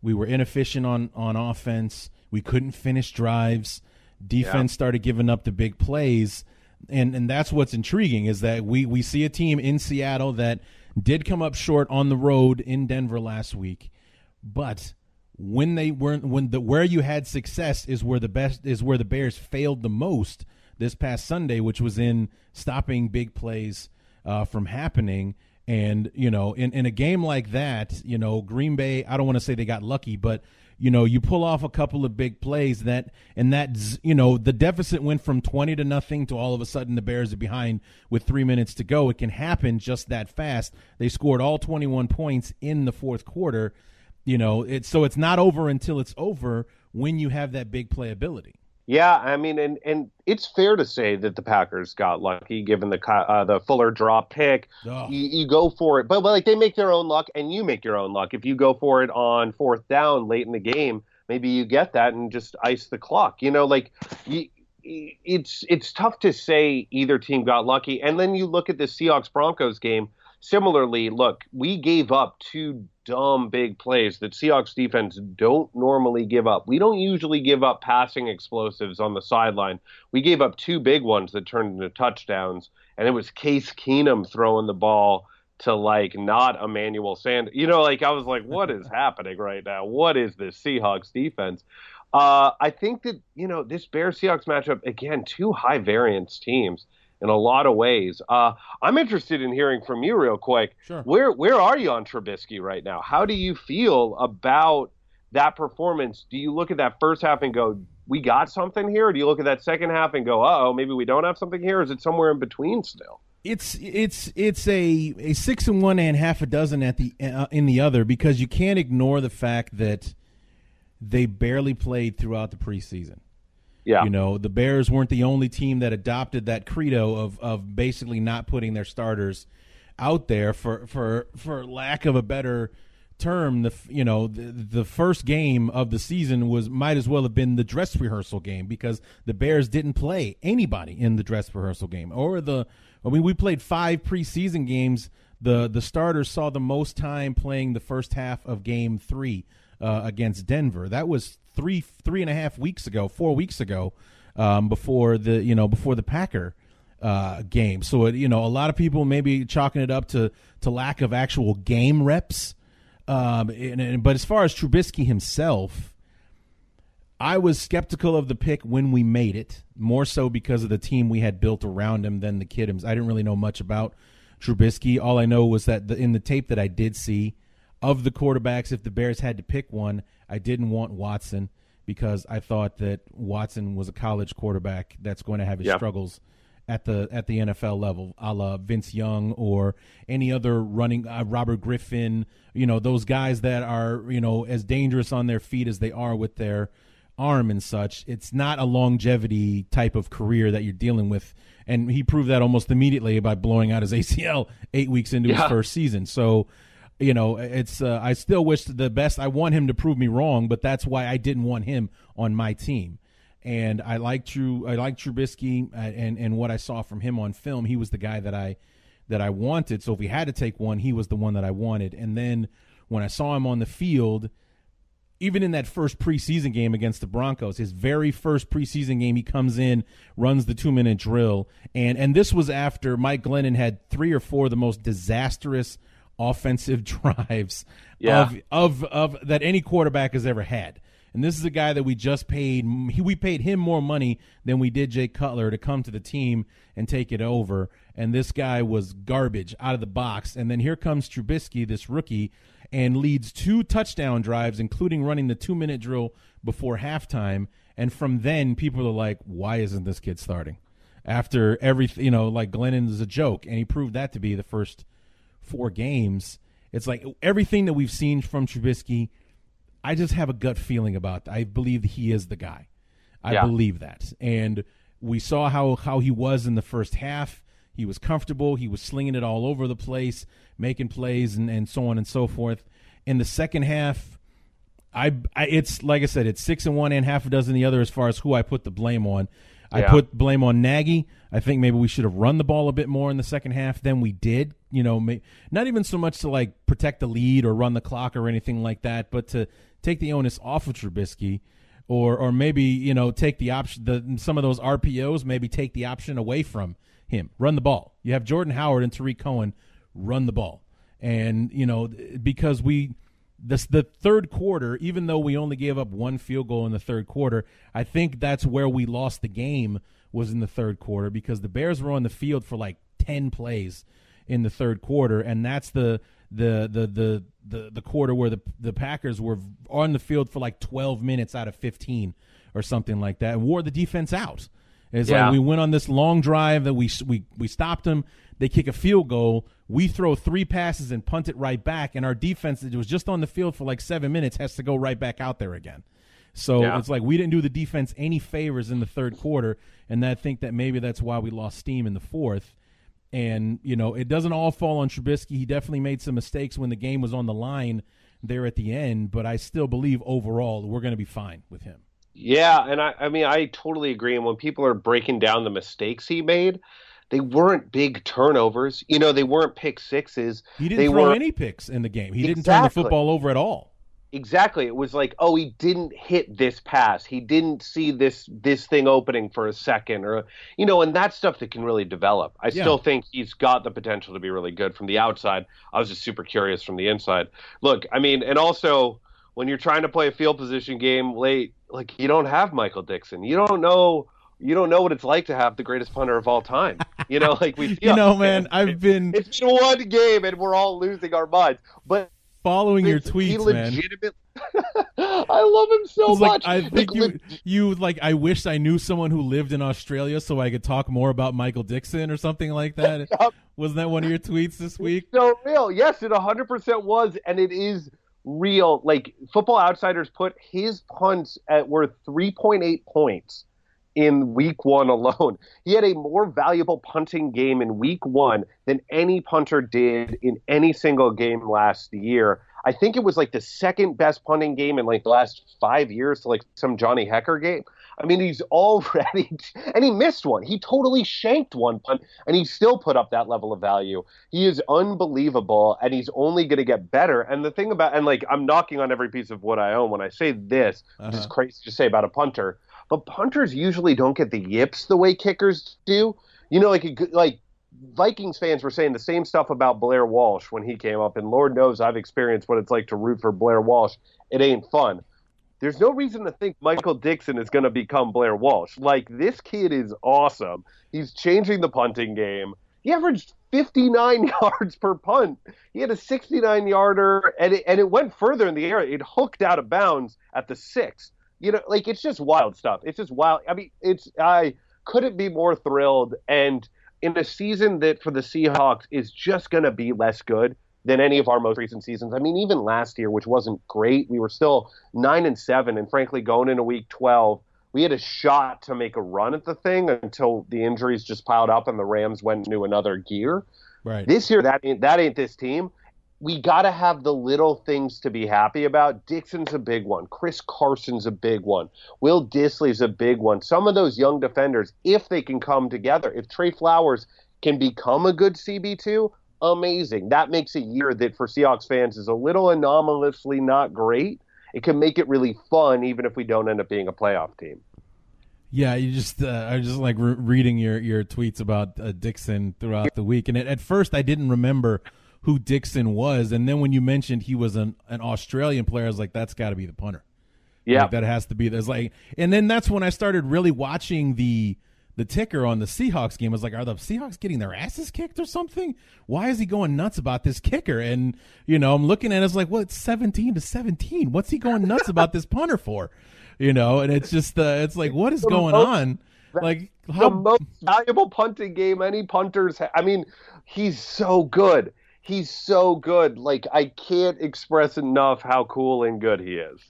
we were inefficient on on offense. We couldn't finish drives. Defense started giving up the big plays, and and that's what's intriguing is that we we see a team in Seattle that did come up short on the road in Denver last week, but when they weren't when the where you had success is where the best is where the Bears failed the most this past Sunday, which was in stopping big plays uh, from happening. And you know, in in a game like that, you know, Green Bay. I don't want to say they got lucky, but you know, you pull off a couple of big plays that, and that, z- you know, the deficit went from 20 to nothing to all of a sudden the Bears are behind with three minutes to go. It can happen just that fast. They scored all 21 points in the fourth quarter. You know, it's so it's not over until it's over when you have that big playability. Yeah, I mean, and and it's fair to say that the Packers got lucky given the uh, the Fuller drop pick. Oh. You, you go for it, but, but like they make their own luck, and you make your own luck. If you go for it on fourth down late in the game, maybe you get that and just ice the clock. You know, like you, it's it's tough to say either team got lucky. And then you look at the Seahawks Broncos game. Similarly, look, we gave up two dumb big plays that Seahawks defense don't normally give up. We don't usually give up passing explosives on the sideline. We gave up two big ones that turned into touchdowns, and it was Case Keenum throwing the ball to like not Emmanuel Sand. You know, like I was like, what is happening right now? What is this Seahawks defense? Uh, I think that you know this Bears Seahawks matchup again, two high variance teams in a lot of ways. Uh, I'm interested in hearing from you real quick. Sure. Where where are you on Trubisky right now? How do you feel about that performance? Do you look at that first half and go, we got something here? Or do you look at that second half and go, oh, maybe we don't have something here? Or is it somewhere in between still? It's it's it's a a six and one and half a dozen at the uh, in the other because you can't ignore the fact that they barely played throughout the preseason. Yeah. You know, the Bears weren't the only team that adopted that credo of of basically not putting their starters out there for for for lack of a better term, the you know the, the first game of the season was might as well have been the dress rehearsal game because the Bears didn't play anybody in the dress rehearsal game or the. I mean, we played five preseason games. The the starters saw the most time playing the first half of Game Three uh, against Denver. That was three three and a half weeks ago, four weeks ago, um, before the you know before the Packer uh, game. So it, you know, a lot of people maybe chalking it up to to lack of actual game reps. Um, and, and- but as far as Trubisky himself, I was skeptical of the pick when we made it, more so because of the team we had built around him than the kid. I didn't really know much about Trubisky. All I know was that the, in the tape that I did see of the quarterbacks, if the Bears had to pick one, I didn't want Watson because I thought that Watson was a college quarterback that's going to have his Yeah. struggles at the at the NFL level, a la Vince Young or any other running uh, Robert Griffin. You know those guys that are you know as dangerous on their feet as they are with their arm and such. It's not a longevity type of career that you're dealing with, and he proved that almost immediately by blowing out his ACL eight weeks into his first season. So. You know, it's. Uh, I still wish the best. I want him to prove me wrong, but that's why I didn't want him on my team and I like True. I like Trubisky, uh, and and what I saw from him on film, he was the guy that I that I wanted. So if we had to take one, he was the one that I wanted. And then when I saw him on the field, even in that first preseason game against the Broncos, his very first preseason game, he comes in, runs the two minute drill, and and this was after Mike Glennon had three or four of the most disastrous offensive drives Yeah. of of of that any quarterback has ever had. And this is a guy that we just paid. He, we paid him more money than we did Jake Cutler to come to the team and take it over. And this guy was garbage out of the box. And then here comes Trubisky, this rookie, and leads two touchdown drives, including running the two minute drill before halftime. And from then, people are like, "Why isn't this kid starting?" After everything, you know, like Glennon is a joke, and he proved that to be the first four games. It's like everything that we've seen from Trubisky. I just have a gut feeling about. I believe he is the guy. I Yeah. believe that, and we saw how how he was in the first half. He was comfortable. He was slinging it all over the place, making plays, and, and so on and so forth. In the second half, I, I it's like I said, it's six and one and half a dozen the other as far as who I put the blame on. I Yeah. put blame on Nagy. I think maybe we should have run the ball a bit more in the second half than we did. You know, not even so much to like protect the lead or run the clock or anything like that, but to take the onus off of Trubisky, or or maybe you know take the option the some of those RPOs maybe take the option away from him. Run the ball. You have Jordan Howard and Tarik Cohen run the ball, and you know because we this the third quarter, even though we only gave up one field goal in the third quarter, I think that's where we lost the game was in the third quarter because the Bears were on the field for like ten plays in the third quarter, and that's the the the the the, the quarter where the the Packers were on the field for like twelve minutes out of fifteen or something like that, and wore the defense out. It's Yeah. like we went on this long drive that we we we stopped them. They kick a field goal. We throw three passes and punt it right back, and our defense that was just on the field for like seven minutes has to go right back out there again. So Yeah. it's like we didn't do the defense any favors in the third quarter, and I think that maybe that's why we lost steam in the fourth. And you know, it doesn't all fall on Trubisky. He definitely made some mistakes when the game was on the line there at the end, but I still believe overall we're going to be fine with him. Yeah, and I, I mean, I totally agree. And when people are breaking down the mistakes he made, they weren't big turnovers. You know, they weren't pick sixes. He didn't they throw were any picks in the game. He didn't turn the football over at all. Exactly. It was like, oh, he didn't hit this pass. He didn't see this this thing opening for a second, or you know, and that's stuff that can really develop. I Yeah. still think he's got the potential to be really good from the outside. I was just super curious from the inside. Look, I mean, and also when you're trying to play a field position game late, like you don't have Michael Dickson. You don't know. You don't know what it's like to have the greatest punter of all time. You know, like we. You know, man, I've been It's been one game and we're all losing our minds. But following your tweets, man. I love him so It's like much. I think you you like I wish I knew someone who lived in Australia so I could talk more about Michael Dickson or something like that. Yup. Wasn't that one of your tweets this week? so real. Yes, it 100% was, and it is real. Like Football Outsiders put his punts at worth 3.8 points in week one alone. He had a more valuable punting game in week one than any punter did in any single game last year. I think it was like the second best punting game in like the last five years to like some Johnny Hekker game. I mean, he's already, and he missed one. He totally shanked one punt, and he still put up that level of value. He is unbelievable, and he's only going to get better. And the thing about, and like, I'm knocking on every piece of what I own when I say this, which is Uh-huh. crazy to say about a punter, but punters usually don't get the yips the way kickers do. You know, like, like, Vikings fans were saying the same stuff about Blair Walsh when he came up, and Lord knows I've experienced what it's like to root for Blair Walsh. It ain't fun. There's no reason to think Michael Dickson is going to become Blair Walsh. Like, this kid is awesome. He's changing the punting game. He averaged 59 yards per punt. He had a 69 yarder, and it, and it went further in the air. It hooked out of bounds at the six. You know, like, it's just wild stuff. It's just wild. I mean, it's, I couldn't be more thrilled. And in a season that for the Seahawks is just going to be less good than any of our most recent seasons. I mean, even last year, which wasn't great, we were still nine and seven, and frankly, going into week twelve, we had a shot to make a run at the thing until the injuries just piled up and the Rams went into another gear. Right. This year, that ain't, that ain't this team. We got to have the little things to be happy about. Dickson's a big one. Chris Carson's a big one. Will Dissly's a big one. Some of those young defenders, if they can come together, if Tre Flowers can become a good CB2, amazing. That makes a year that for Seahawks fans is a little anomalously not great. It can make it really fun, even if we don't end up being a playoff team. Yeah, you just uh, I just like re- reading your your tweets about uh, Dickson throughout the week, and at, at first I didn't remember who Dickson was, and then when you mentioned he was an an Australian player, I was like, that's got to be the punter. Yeah. Like, that has to be. There's like, and then that's when I started really watching the the ticker on the Seahawks game. I was like, are the Seahawks getting their asses kicked or something? Why is he going nuts about this kicker? And you know, I'm looking at it, it's like, well, it's 17 to 17. What's he going nuts about this punter for? You know, and it's just, uh, it's like, what is going on? Like, the most valuable punting game any punters. Ha- I mean, he's so good. He's so good. Like I can't express enough how cool and good he is.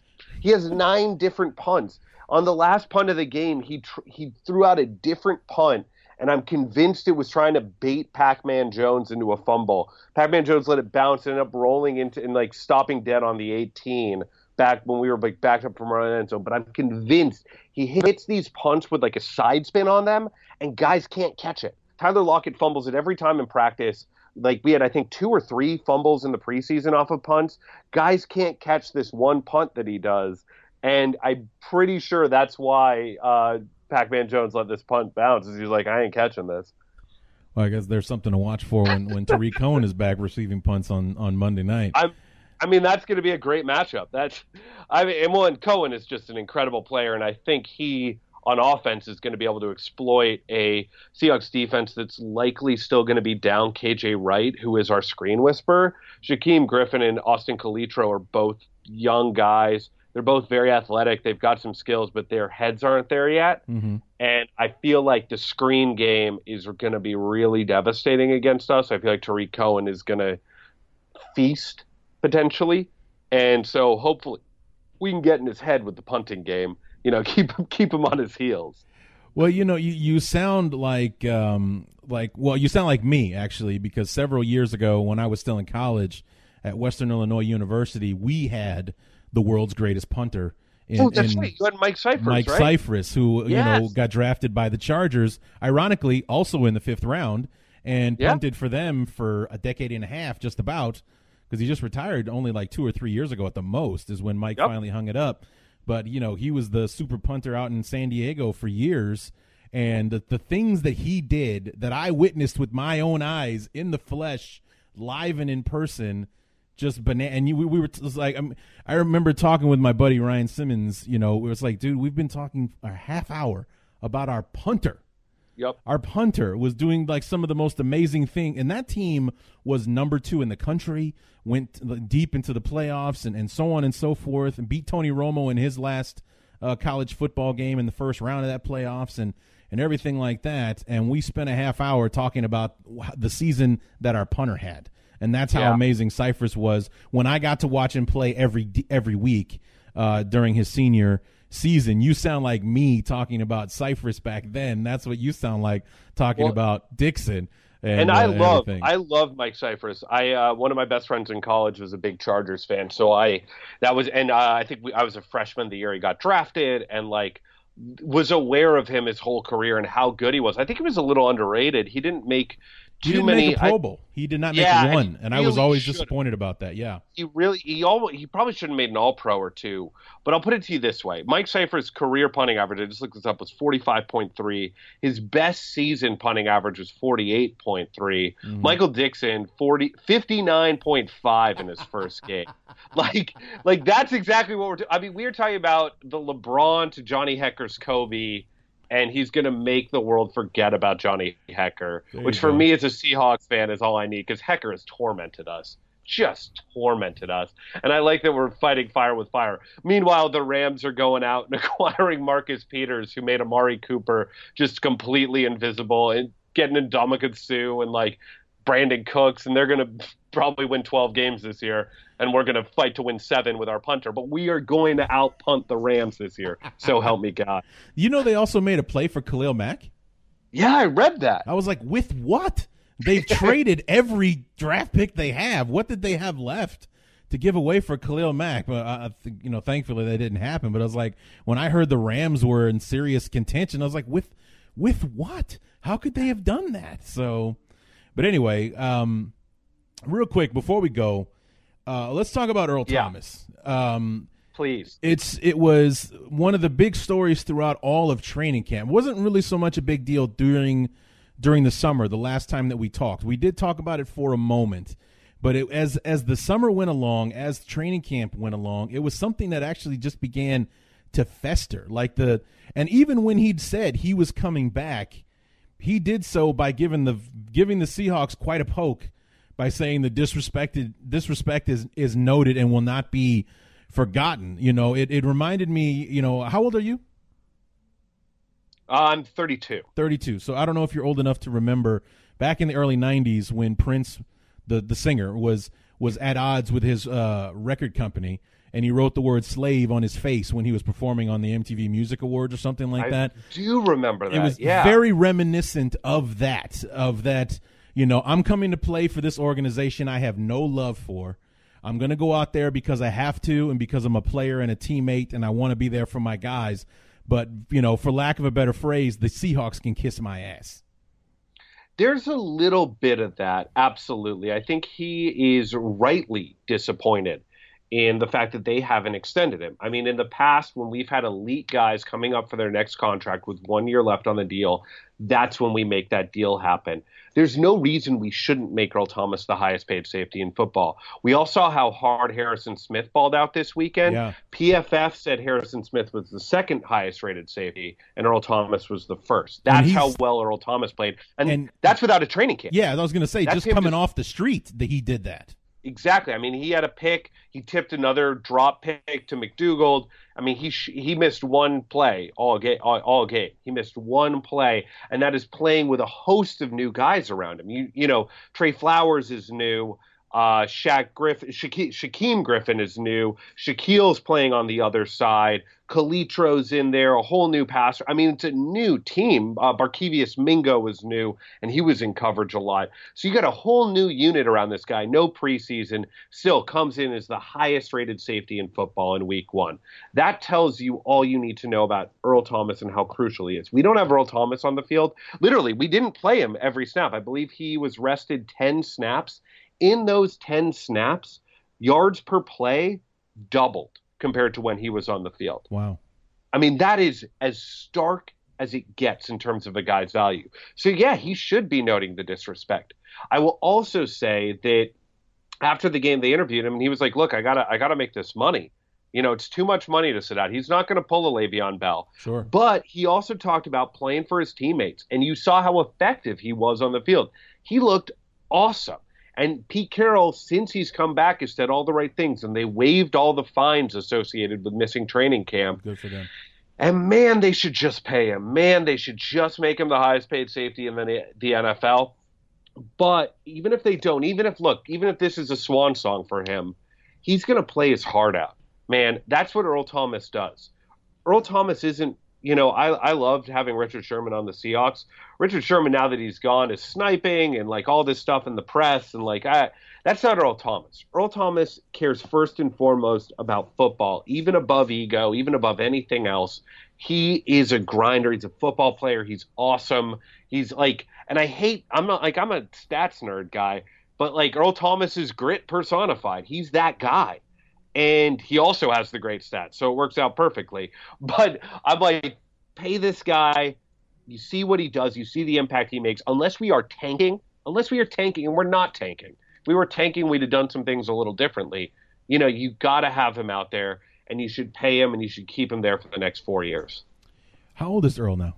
He has nine different punts. On the last punt of the game, he tr- he threw out a different punt, and I'm convinced it was trying to bait Pac-Man Jones into a fumble. Pac-Man Jones let it bounce, and ended up rolling into and like stopping dead on the 18 back when we were like backed up from our end zone. But I'm convinced he hits these punts with like a side spin on them, and guys can't catch it. Tyler Lockett fumbles it every time in practice. Like we had, I think, two or three fumbles in the preseason off of punts. Guys can't catch this one punt that he does, and I'm pretty sure that's why uh, Pac-Man Jones let this punt bounce. Is he's like, I ain't catching this. Well, I guess there's something to watch for when when Tarik Cohen is back receiving punts on on Monday night. I'm, I mean, that's going to be a great matchup. That's, I mean, and one Cohen is just an incredible player, and I think he on offense is going to be able to exploit a Seahawks defense that's likely still going to be down KJ Wright, who is our screen whisperer. Shaquem Griffin and Austin Calitro are both young guys. They're both very athletic. They've got some skills, but their heads aren't there yet. hmm And I feel like the screen game is going to be really devastating against us. I feel like Tarik Cohen is going to feast potentially, and so hopefully we can get in his head with the punting game. You know, keep him keep him on his heels. Well, you know, you, you sound like um like well, you sound like me actually because several years ago when I was still in college at Western Illinois University, we had the world's greatest punter in, oh, that's right. You had Mike Scifres, Mike right? Scifres, who you know got drafted by the Chargers, ironically also in the fifth round, and punted for them for a decade and a half, just about, because he just retired only like two or three years ago at the most, is when Mike Yep. finally hung it up. But you know he was the super punter out in San Diego for years, and the, the things that he did that I witnessed with my own eyes in the flesh, live and in person just banana. And you, we, we were t- like, um, I remember talking with my buddy Ryan Simmons. You know, it was like, dude, we've been talking a half hour about our punter. Yep. Our punter was doing like some of the most amazing thing, and that team was number two in the country. Went deep into the playoffs and, and so on and so forth, and beat Tony Romo in his last uh, college football game in the first round of that playoffs, and and everything like that. And we spent a half hour talking about the season that our punter had, and that's how Yeah. amazing Scifres was. When I got to watch him play every every week uh, during his senior season, you sound like me talking about Scifres back then. That's what you sound like talking Well- about Dickson. and, and I uh, love everything. I love Mike Scifres. I uh, one of my best friends in college was a big Chargers fan, so I that was and uh, I think we, I was a freshman the year he got drafted, and like was aware of him his whole career and how good he was. I think he was a little underrated. He didn't make too didn't many. make a Pro Bowl. he did not make Yeah, one, he and I was always should've. disappointed about that. Yeah, he really he always, he probably should have made an all pro or two. But I'll put it to you this way. Mike Scifres' career punting average, I just looked this up, was forty five point three. His best season punting average was forty eight point three. Mm-hmm. Michael Dickson 40 59.5 in his first game. like like that's exactly what we're t- I mean, we're talking about the LeBron to Johnny Hekker's Kobe. And he's going to make the world forget about Johnny Hekker, There which for go. me as a Seahawks fan is all I need because Hekker has tormented us just tormented us. And I like that we're fighting fire with fire. Meanwhile, the Rams are going out and acquiring Marcus Peters, who made Amari Cooper just completely invisible, and getting in Ndamukong Suh and like Brandin Cooks, and they're going to probably win 12 games this year. And we're going to fight to win seven with our punter. But we are going to out punt the Rams this year. So help me God. you know they also made a play for Khalil Mack. Yeah, I read that. I was like, with what? They've traded every draft pick they have. What did they have left to give away for Khalil Mack? But I, I think, you know, thankfully that didn't happen. But I was like, when I heard the Rams were in serious contention, I was like, with with what? How could they have done that? So, but anyway, um, real quick before we go, uh, let's talk about Earl Yeah. Thomas. Um, Please. it's it was one of the big stories throughout all of training camp. It wasn't really so much a big deal during during the summer. The last time that we talked, we did talk about it for a moment, but it, as as the summer went along, as training camp went along, it was something that actually just began to fester. Like the and even when he'd said he was coming back, he did so by giving the giving the Seahawks quite a poke by saying the disrespected disrespect is is noted and will not be forgotten. You know, it, it reminded me, you know, how old are you? I'm 32. 32. So I don't know if you're old enough to remember back in the early 90s when Prince the the singer was was at odds with his uh, record company and he wrote the word slave on his face when he was performing on the MTV Music Awards or something like I that. do remember that. it was yeah. very reminiscent of that of that you know i'm coming to play for this organization i have no love for. I'm going to go out there because i have to and because i'm a player and a teammate and i want to be there for my guys. But you know for lack of a better phrase the seahawks can kiss my ass. There's a little bit of that, absolutely. I think he is rightly disappointed in the fact that they haven't extended him. I mean, in the past, when we've had elite guys coming up for their next contract with one year left on the deal, that's when we make that deal happen. There's no reason we shouldn't make Earl Thomas the highest paid safety in football. We all saw how hard Harrison Smith balled out this weekend. Yeah. PFF said Harrison Smith was the second highest rated safety, and Earl Thomas was the first. That's how well Earl Thomas played, and, And- that's without a training camp. yeah i was going to say That's just coming just- off the street that he did that Exactly. I mean, he had a pick. He tipped another drop pick to McDougald. I mean, he sh- he missed one play all game. All, all game. He missed one play, and that is playing with a host of new guys around him. You you know, Tre Flowers is new. Uh, Shaq Griffin, Shaqu- Shaquem Griffin is new. Shaquill's playing on the other side. Calitro's in there, a whole new passer. I mean, it's a new team. Uh, Barkevious Mingo was new, and he was in coverage a lot. So you got a whole new unit around this guy. No preseason, still comes in as the highest rated safety in football in week one. That tells you all you need to know about Earl Thomas and how crucial he is. We don't have Earl Thomas on the field. Literally, we didn't play him every snap. I believe he was rested 10 snaps. In those 10 snaps, yards per play doubled compared to when he was on the field. wow I mean, that is as stark as it gets in terms of a guy's value. So, yeah, he should be noting the disrespect. I will also say that after the game, they interviewed him, and he was like, "Look, I gotta, I gotta make this money. You know, it's too much money to sit out. He's not going to pull a Le'Veon Bell." sure But he also talked about playing for his teammates, and you saw how effective he was on the field. He looked awesome. And Pete Carroll, since he's come back, has said all the right things, and they waived all the fines associated with missing training camp. good for them And man, they should just pay him. Man, they should just make him the highest paid safety in the, the NFL. But even if they don't, even if, look, even if this is a swan song for him, he's going to play his heart out. Man, that's what Earl Thomas does. Earl Thomas isn't you know, I I loved having Richard Sherman on the Seahawks. Richard Sherman, now that he's gone, is sniping and like all this stuff in the press and like I. That's not Earl Thomas. Earl Thomas cares first and foremost about football, even above ego, even above anything else. He is a grinder. He's a football player. He's awesome. He's like, and I hate. I'm not like I'm a stats nerd guy, but like Earl Thomas is grit personified. He's that guy and he also has the great stats, so it works out perfectly. But I'm like, pay this guy. You see what he does. You see the impact he makes. Unless we are tanking, unless we are tanking, and we're not tanking. If we were tanking, we'd have done some things a little differently. You know, you got to have him out there, and you should pay him, and you should keep him there for the next four years. How old is Earl now?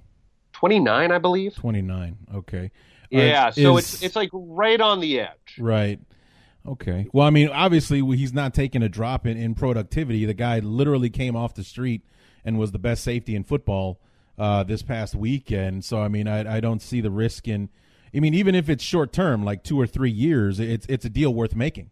29, I believe. 29. Okay. Yeah, Uh, so is- it's it's like right on the edge. Right. Okay. Well, I mean, obviously, he's not taking a drop in, in productivity. The guy literally came off the street and was the best safety in football uh, this past weekend. So, I mean, I, I don't see the risk in. I mean, even if it's short term, like two or three years, it's it's a deal worth making.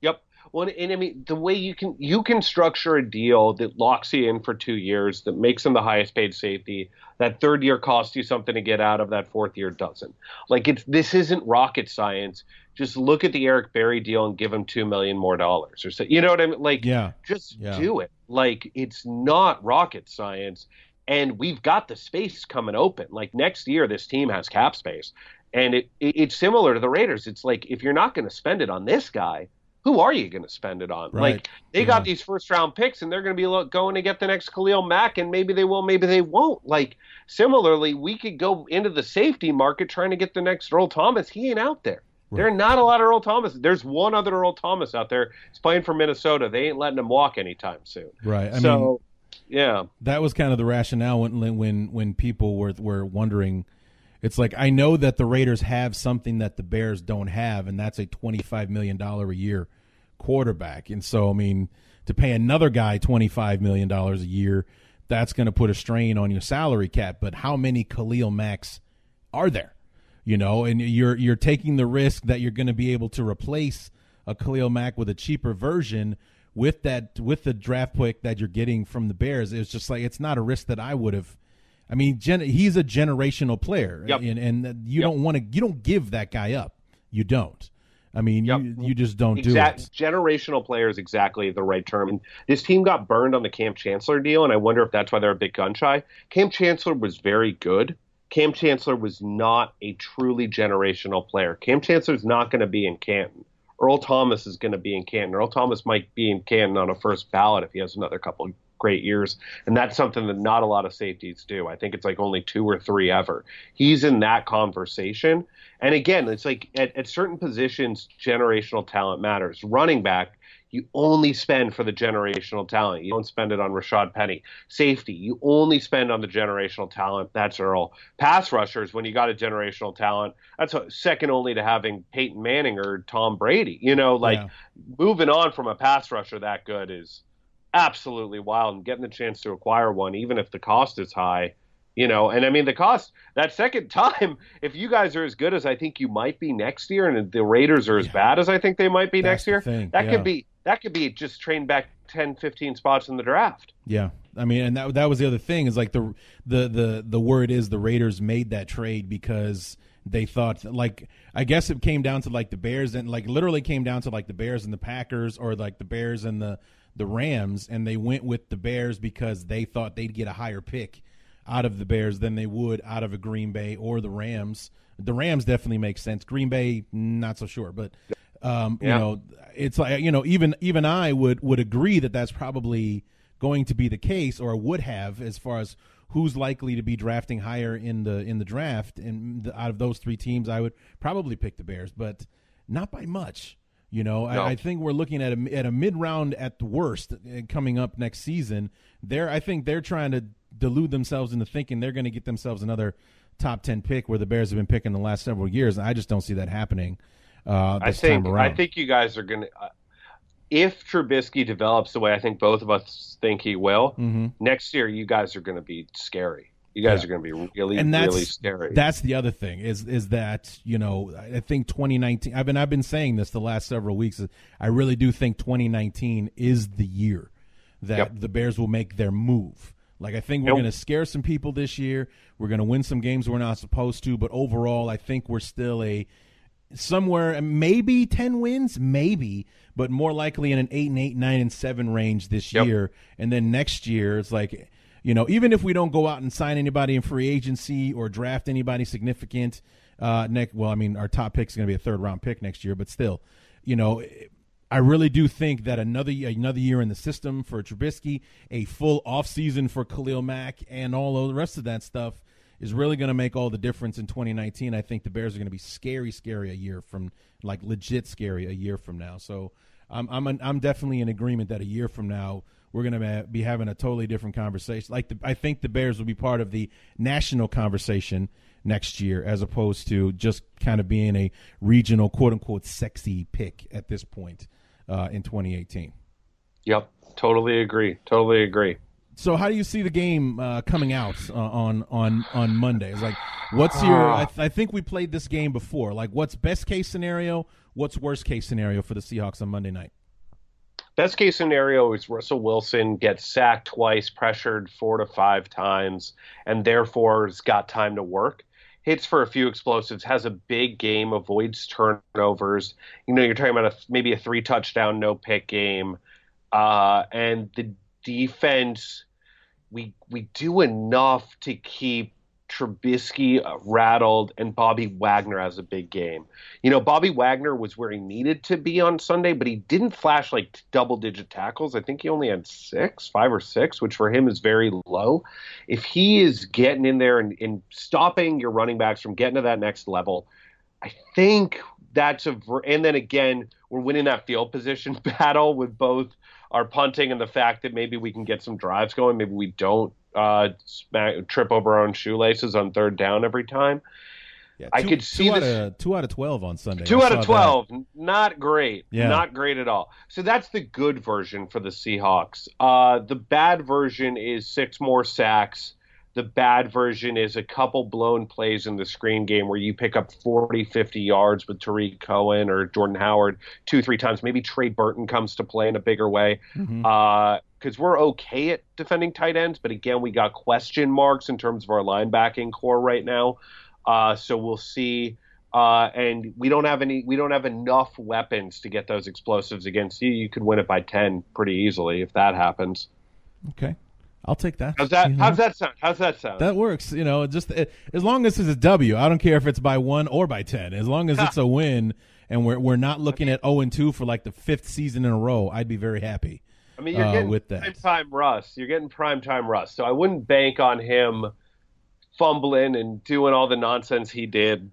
Yep. Well, and I mean, the way you can you can structure a deal that locks you in for two years, that makes him the highest paid safety. That third year costs you something to get out of. That fourth year doesn't. Like it's this isn't rocket science. Just look at the Eric Berry deal and give him two million more dollars, or so. You know what I mean? Like, Yeah. just Yeah. do it. Like it's not rocket science, and we've got the space coming open. Like next year, this team has cap space, and it, it it's similar to the Raiders. It's like if you're not going to spend it on this guy, who are you going to spend it on? Right. Like they Yeah. got these first round picks, and they're going to be going to get the next Khalil Mack, and maybe they will, maybe they won't. Like similarly, we could go into the safety market trying to get the next Earl Thomas. He ain't out there. There are not a lot of Earl Thomas. There's one other Earl Thomas out there. He's playing for Minnesota. They ain't letting him walk anytime soon. Right. I mean, so, yeah, that was kind of the rationale when when when people were were wondering. It's like I know that the Raiders have something that the Bears don't have, and that's a twenty five million dollar a year quarterback. And so, I mean, to pay another guy twenty five million dollars a year, that's going to put a strain on your salary cap. But how many Khalil Max are there? You know, and you're you're taking the risk that you're going to be able to replace a Khalil Mack with a cheaper version with that with the draft pick that you're getting from the Bears. It's just like it's not a risk that I would have. I mean, gen- he's a generational player, Yep. and and you Yep. don't want to you don't give that guy up. You don't. I mean, Yep. you you just don't exact do it. generational player is exactly the right term. And this team got burned on the Cam Chancellor deal, and I wonder if that's why they're a bit gun shy. Cam Chancellor was very good. Cam Chancellor was not a truly generational player. Cam Chancellor's not going to be in Canton. Earl Thomas is going to be in Canton. Earl Thomas might be in Canton on a first ballot if he has another couple of great years. And that's something that not a lot of safeties do. I think it's like only two or three ever. He's in that conversation. And again, it's like at, at certain positions, generational talent matters. Running back, you only spend for the generational talent. You don't spend it on Rashaad Penny. Safety, you only spend on the generational talent. That's Earl. Pass rushers, when you got a generational talent, that's a, second only to having Peyton Manning or Tom Brady. You know, like Yeah. moving on from a pass rusher that good is absolutely wild. And getting the chance to acquire one, even if the cost is high, you know, and I mean the cost that second time, if you guys are as good as I think you might be next year, and the Raiders are as Yeah. bad as I think they might be That's next year, thing, that yeah. could be that could be just trained back 10, 15 spots in the draft. Yeah, I mean, and that that was the other thing is like the the the the word is the Raiders made that trade because they thought like I guess it came down to like the Bears and like literally came down to like the Bears and the Packers or like the Bears and the the Rams and they went with the Bears because they thought they'd get a higher pick out of the Bears than they would out of a Green Bay or the Rams. The Rams definitely make sense. Green Bay not so sure, but um, you know, it's like you know, even even I would would agree that that's probably going to be the case, or would have, as far as who's likely to be drafting higher in the in the draft. And the, out of those three teams, I would probably pick the Bears, but not by much. You know, No. I, I think we're looking at a at a mid round at the worst uh, coming up next season. They're I think they're trying to delude themselves into thinking they're going to get themselves another top ten pick where the Bears have been picking the last several years. I just don't see that happening. Uh, I this think time around. I think you guys are going to. Uh, if Trubisky develops the way I think both of us think he will, Mhm. next year you guys are going to be scary. You guys Yeah. are going to be really, and that's really scary. that's the other thing is is that you know I think 2019. I've been I've been saying this the last several weeks. I really do think 2019 is the year that Yep. the Bears will make their move. Like I think we're Nope. going to scare some people this year. We're going to win some games we're not supposed to, but overall, I think we're still a somewhere maybe 10 wins maybe but more likely in an 8 and 8 9 and 7 range this Yep. year and then next year it's like you know even if we don't go out and sign anybody in free agency or draft anybody significant uh next well i mean our top pick is going to be a third round pick next year but still you know I really do think that another another year in the system for Trubisky, a full offseason for Khalil Mack, and all the rest of that stuff is really going to make all the difference in 2019. I think the Bears are going to be scary, scary a year from like legit scary a year from now. So I'm I'm I'm definitely in agreement that a year from now we're going to be having a totally different conversation. Like the, I think the Bears will be part of the national conversation next year as opposed to just kind of being a regional quote unquote sexy pick at this point uh, in 2018. Yep, totally agree. Totally agree. So, how do you see the game uh, coming out uh, on on on Monday? It's like, what's your? I, th- I think we played this game before. Like, what's best case scenario? What's worst case scenario for the Seahawks on Monday night? Best case scenario is Russell Wilson gets sacked twice, pressured four to five times, and therefore has got time to work. Hits for a few explosives, has a big game, avoids turnovers. You know, you're talking about a, maybe a three touchdown, no pick game. Uh, and the defense, we we do enough to keep Trubisky uh, rattled, and Bobby Wagner has a big game. You know, Bobby Wagner was where he needed to be on Sunday, but he didn't flash like double digit tackles. I think he only had six, five or six, which for him is very low. If he is getting in there and, and stopping your running backs from getting to that next level, I think that's a. And then again, we're winning that field position battle with both our punting and the fact that maybe we can get some drives going. Maybe we don't uh, smack, trip over our own shoelaces on third down every time. Yeah, I could see two out this- of two out of twelve on Sunday. Two I out of saw that. twelve, not great. Yeah. Not great at all. So that's the good version for the Seahawks. Uh, the bad version is six more sacks. The bad version is a couple blown plays in the screen game where you pick up 40, 50 yards with Tarik Cohen or Jordan Howard two, three times. Maybe Trey Burton comes to play in a bigger way. Mhm. Because we're okay at defending tight ends, but again, we got question marks in terms of our linebacking corps right now. Uh, so we'll see. Uh, and we don't have any. We don't have enough weapons to get those explosives against you. You could win it by ten pretty easily if that happens. Okay, I'll take that. How's that? How's that sound? How's that sound? That works. You know, just uh, as long as it's a W. I don't care if it's by one or by ten. As long as it's a win, and we're we're not looking at zero and two for like the fifth season in a row, I'd be very happy. I mean, you're uh, getting with that. prime time Russ. You're getting prime time Russ. So I wouldn't bank on him fumbling and doing all the nonsense he did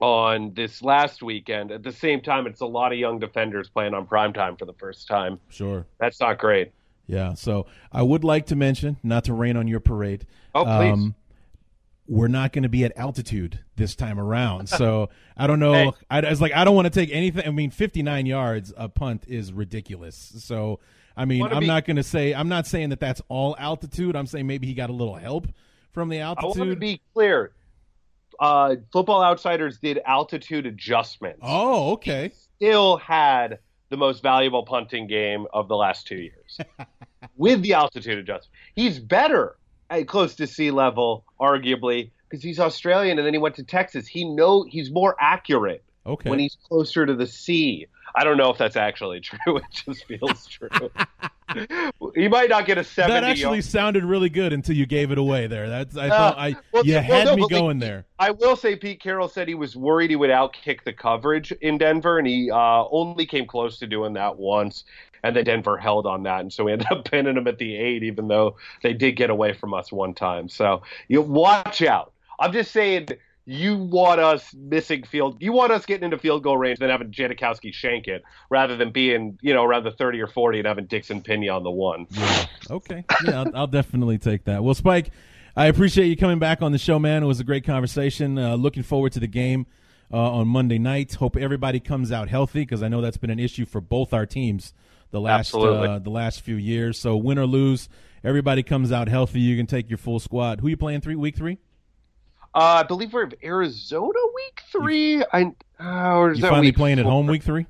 on this last weekend. At the same time, it's a lot of young defenders playing on prime time for the first time. Sure. That's not great. Yeah. So I would like to mention, not to rain on your parade. Oh, please. we're not going to be at altitude this time around. So I don't know. Hey. I, I was like, I don't want to take anything. I mean, 59 yards a punt is ridiculous. So I mean, I'm be- not going to say. I'm not saying that that's all altitude. I'm saying maybe he got a little help from the altitude. I want to be clear. Uh, Football Outsiders did altitude adjustments. oh, okay. Still had the most valuable punting game of the last two years with the altitude adjustment. He's better at close to sea level, arguably, because he's Australian and then he went to Texas. He know he's more accurate Okay. when he's closer to the sea. I don't know if that's actually true. It just feels true. he might not get a seventy. that actually sounded really good until you gave it away there. That's I Uh, thought I well, you well, had no, me going there. I will say Pete Carroll said he was worried he would outkick the coverage in Denver, and he uh, only came close to doing that once. And then Denver held on that, and so we ended up pinning them at the eight, even though they did get away from us one time. So you watch out. I'm just saying, you want us missing field, you want us getting into field goal range, then having Janikowski shank it, rather than being, you know, around the 30 or 40 and having Dickson Pena on the one. Okay. Yeah, I'll, I'll definitely take that. Well, Spike, I appreciate you coming back on the show, man. It was a great conversation. Uh, looking forward to the game uh, on Monday night. Hope everybody comes out healthy because I know that's been an issue for both our teams the last uh, the last few years. So win or lose, everybody comes out healthy. You can take your full squad. Who you playing three week three? Uh, I believe we're Arizona week three. I uh, or is You that finally playing at home week three?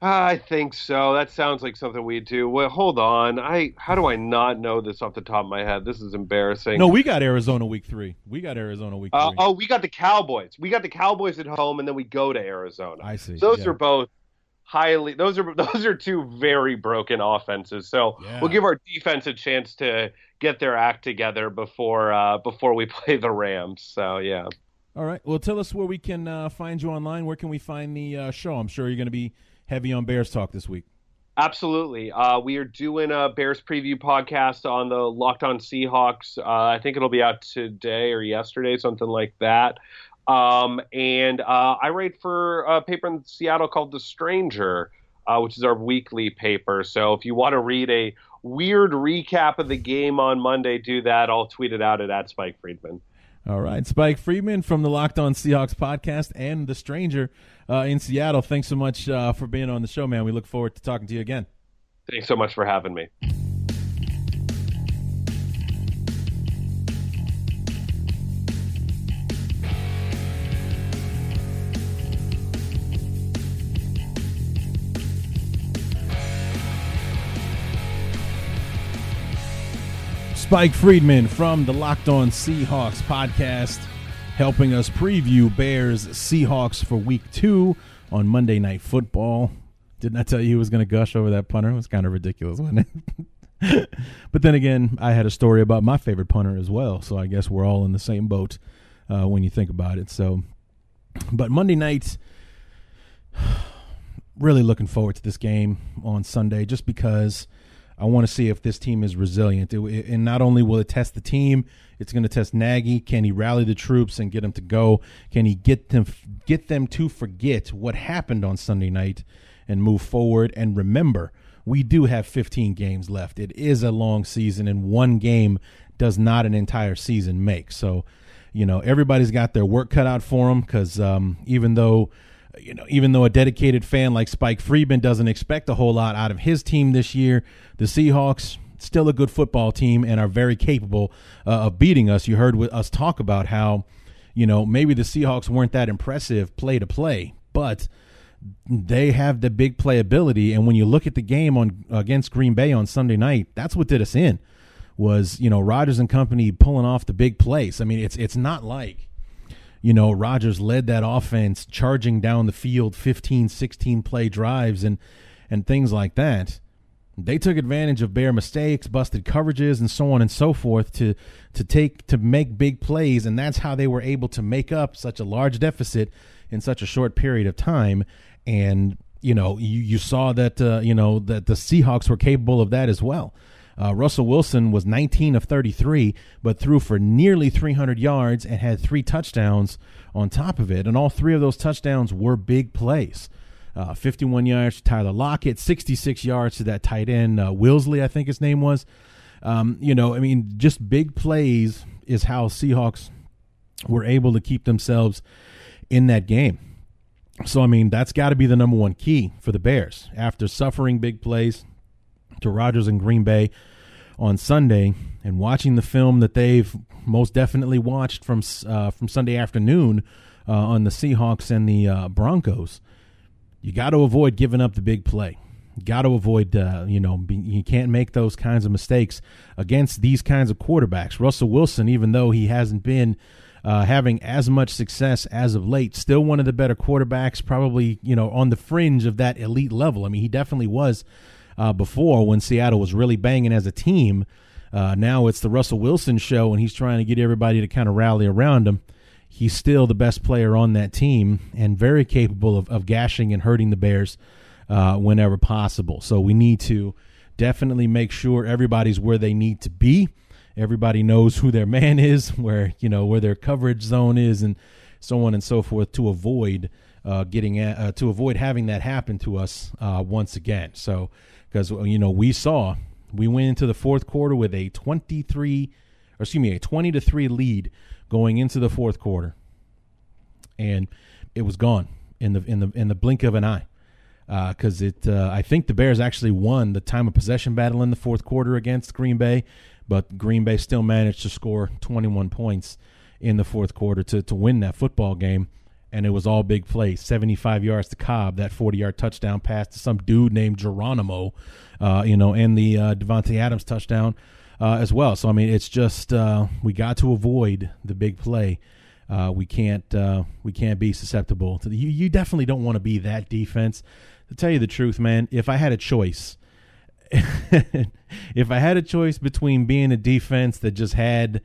I think so. That sounds like something we do. Well, hold on. I how do I not know this off the top of my head? This is embarrassing. No, we got Arizona week three. We got Arizona week Uh, three. oh, we got the Cowboys. We got the Cowboys at home, and then we go to Arizona. I see. Those Yeah. are both highly. Those are those are two very broken offenses. So Yeah. we'll give our defense a chance to get their act together before uh, before we play the Rams. So yeah. All right. Well, tell us where we can uh, find you online. Where can we find the uh, show? I'm sure you're going to be heavy on Bears talk this week. Absolutely. Uh, we are doing a Bears preview podcast on the Locked On Seahawks. Uh, I think it'll be out today or yesterday, something like that. Um, and uh, I write for a paper in Seattle called The Stranger, uh, which is our weekly paper. So if you want to read a weird recap of the game on Monday, do that. I'll tweet it out at, at Spike Friedman. All right, Spike Friedman from the Locked On Seahawks podcast and the Stranger uh, in Seattle. Thanks so much uh, for being on the show, man. We look forward to talking to you again. Thanks so much for having me. Spike Friedman from the Locked On Seahawks podcast, helping us preview Bears Seahawks for week two on Monday Night Football. Didn't I tell you he was going to gush over that punter? It was kind of ridiculous, wasn't it? but then again, I had a story about my favorite punter as well, so I guess we're all in the same boat uh, when you think about it. So, but Monday night, really looking forward to this game on Sunday, just because I want to see if this team is resilient. It, it- and not only will it test the team, it's going to test Nagy. Can he rally the troops and get them to go? Can he get them get them to forget what happened on Sunday night and move forward? And remember, we do have 15 games left. It is a long season, and one game does not an entire season make. So, you know, everybody's got their work cut out for them because um, even though you know, even though a dedicated fan like Spike Friedman doesn't expect a whole lot out of his team this year, the Seahawks still a good football team and are very capable uh, of beating us. You heard us talk about how, you know, maybe the Seahawks weren't that impressive play to play, but they have the big playability. And when you look at the game on against Green Bay on Sunday night, that's what did us in. Was you know Rodgers and company pulling off the big plays. I mean, it's it's not like you know, Rodgers led that offense charging down the field 15, 16 play drives and and things like that. They took advantage of Bear mistakes, busted coverages and so on and so forth to to take to make big plays and that's how they were able to make up such a large deficit in such a short period of time and you know, you, you saw that uh, you know that the Seahawks were capable of that as well. Uh, Russell Wilson was 19 of 33, but threw for nearly 300 yards and had three touchdowns on top of it. And all three of those touchdowns were big plays. Uh, 51 yards to Tyler Lockett, 66 yards to that tight end, uh, Wilsley, I think his name was. Um, you know, I mean, just big plays is how Seahawks were able to keep themselves in that game. So, I mean, that's got to be the number one key for the Bears. After suffering big plays, to Rodgers and Green Bay on Sunday and watching the film that they've most definitely watched from uh, from Sunday afternoon uh, on the Seahawks and the uh, Broncos, you got to avoid giving up the big play. Got to avoid, uh, you know, be, you can't make those kinds of mistakes against these kinds of quarterbacks. Russell Wilson, even though he hasn't been uh, having as much success as of late, still one of the better quarterbacks, probably, you know, on the fringe of that elite level. I mean, he definitely was uh, before when Seattle was really banging as a team. Uh, now it's the Russell Wilson show, and he's trying to get everybody to kind of rally around him. He's still the best player on that team and very capable of, of gashing and hurting the Bears uh, whenever possible. So we need to definitely make sure everybody's where they need to be. Everybody knows who their man is, where you know where their coverage zone is, and so on and so forth to avoid uh, getting uh, to avoid having that happen to us uh, once again. So because you know we saw we went into the fourth quarter with a 23 or excuse me a 20 to 3 lead going into the fourth quarter and it was gone in the in the in the blink of an eye because it uh, I think the Bears actually won the time of possession battle in the fourth quarter against Green Bay but Green Bay still managed to score 21 points in the fourth quarter to to win that football game and it was all big plays. 75 yards to Cobb, that 40 yard touchdown pass to some dude named Geronimo, uh, you know, and the uh, Davante Adams touchdown uh, as well. So I mean, it's just uh, we got to avoid the big play. Uh, we can't uh, we can't be susceptible to the. You, you definitely don't want to be that defense. To tell you the truth, man, if I had a choice, if I had a choice between being a defense that just had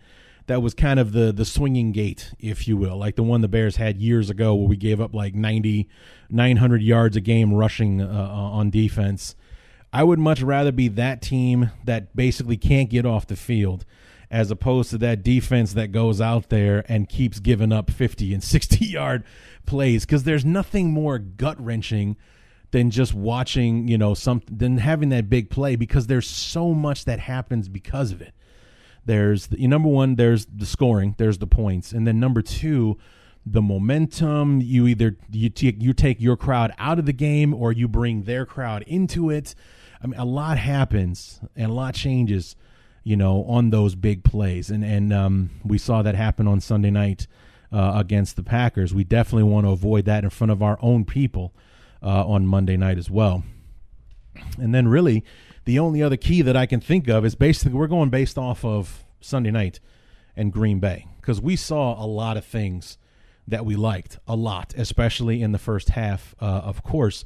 that was kind of the the swinging gate, if you will, like the one the Bears had years ago, where we gave up like 90, 900 yards a game rushing uh, on defense. I would much rather be that team that basically can't get off the field as opposed to that defense that goes out there and keeps giving up 50 and 60 yard plays because there's nothing more gut wrenching than just watching, you know, something than having that big play because there's so much that happens because of it. There's the, number one, there's the scoring, there's the points, and then number two, the momentum. You either you take you take your crowd out of the game or you bring their crowd into it. I mean, a lot happens and a lot changes, you know, on those big plays, and and um, we saw that happen on Sunday night uh, against the Packers. We definitely want to avoid that in front of our own people uh, on Monday night as well. And then, really, the only other key that I can think of is basically we're going based off of Sunday night and Green Bay because we saw a lot of things that we liked a lot, especially in the first half. Uh, of course,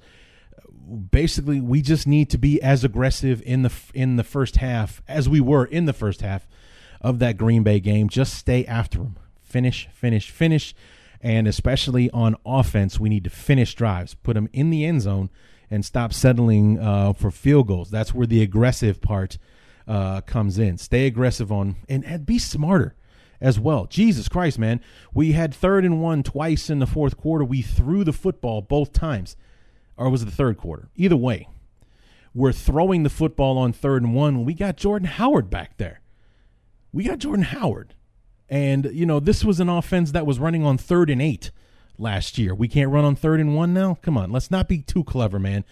basically we just need to be as aggressive in the in the first half as we were in the first half of that Green Bay game. Just stay after them, finish, finish, finish, and especially on offense, we need to finish drives, put them in the end zone, and stop settling uh, for field goals. That's where the aggressive part uh, comes in. Stay aggressive on and, and be smarter as well. Jesus Christ, man. We had third and one twice in the fourth quarter. We threw the football both times. Or was it the third quarter? Either way, we're throwing the football on third and one. We got Jordan Howard back there. We got Jordan Howard. And, you know, this was an offense that was running on third and eight last year. We can't run on third and one now? Come on, let's not be too clever, man.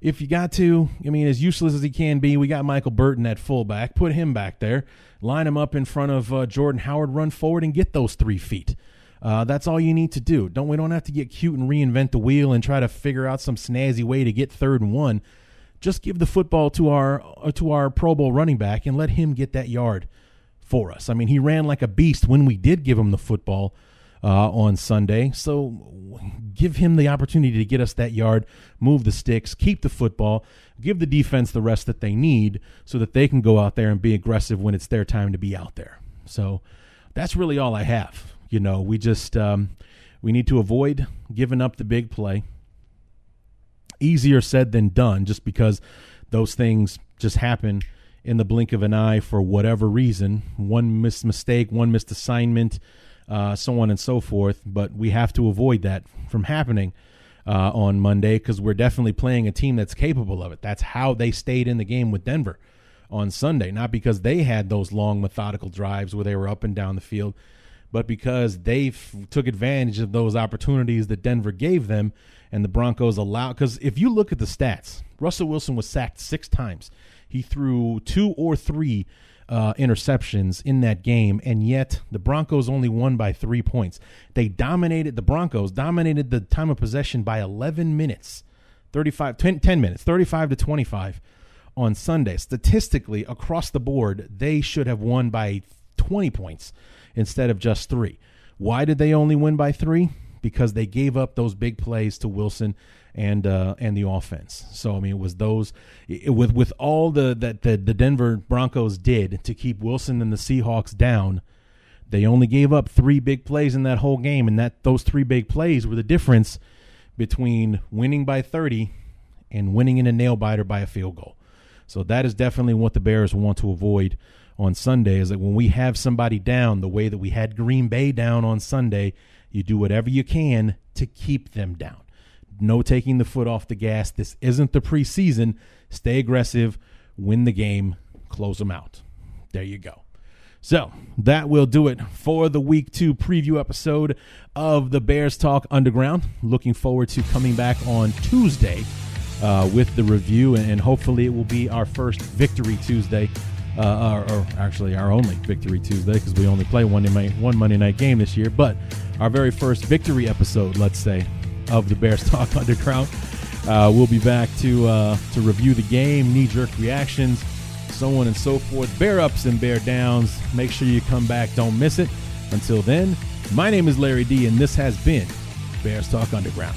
If you got to, I mean, as useless as he can be, we got Michael Burton at fullback. Put him back there. Line him up in front of uh, Jordan Howard. Run forward and get those three feet. Uh, that's all you need to do. Don't we don't have to get cute and reinvent the wheel and try to figure out some snazzy way to get third and one. Just give the football to our uh, to our Pro Bowl running back and let him get that yard for us. I mean, he ran like a beast when we did give him the football uh, on Sunday. So give him the opportunity to get us that yard, move the sticks, keep the football, give the defense the rest that they need so that they can go out there and be aggressive when it's their time to be out there. So that's really all I have. You know, we just um, we need to avoid giving up the big play. Easier said than done, just because those things just happen in the blink of an eye for whatever reason. One missed mistake, one missed assignment, uh, so on and so forth. But we have to avoid that from happening uh, on Monday because we're definitely playing a team that's capable of it. That's how they stayed in the game with Denver on Sunday, not because they had those long methodical drives where they were up and down the field, but because they f- took advantage of those opportunities that Denver gave them and the Broncos allowed. Because if you look at the stats, Russell Wilson was sacked six times. He threw two or three uh, interceptions in that game, and yet the Broncos only won by three points. They dominated, the Broncos dominated the time of possession by 11 minutes, 35, 10, 10 minutes, 35 to 25 on Sunday. Statistically, across the board, they should have won by 20 points instead of just three. Why did they only win by three? Because they gave up those big plays to Wilson and uh, and the offense. So I mean, it was those it, with with all the that the, the Denver Broncos did to keep Wilson and the Seahawks down. They only gave up three big plays in that whole game, and that those three big plays were the difference between winning by 30 and winning in a nail biter by a field goal. So that is definitely what the Bears want to avoid on Sunday is that when we have somebody down the way that we had Green Bay down on Sunday, you do whatever you can to keep them down. No taking the foot off the gas. This isn't the preseason. Stay aggressive, win the game, close them out. There you go. So that will do it for the week two preview episode of the Bears Talk Underground. Looking forward to coming back on Tuesday uh, with the review, and hopefully it will be our first Victory Tuesday, uh, or, or actually our only Victory Tuesday because we only play one one Monday night game this year. But our very first victory episode, let's say, of the Bears Talk Underground. Uh, we'll be back to uh, to review the game, knee jerk reactions, so on and so forth, bear ups and bear downs. Make sure you come back, don't miss it. Until then, my name is Larry D, and this has been Bears Talk Underground.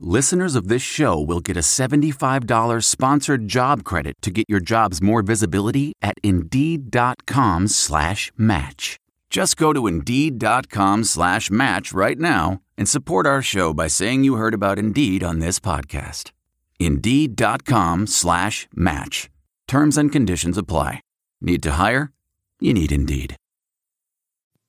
listeners of this show will get a $75 sponsored job credit to get your jobs more visibility at Indeed.com slash match. Just go to Indeed.com slash match right now and support our show by saying you heard about Indeed on this podcast. Indeed.com slash match. Terms and conditions apply. Need to hire? You need Indeed.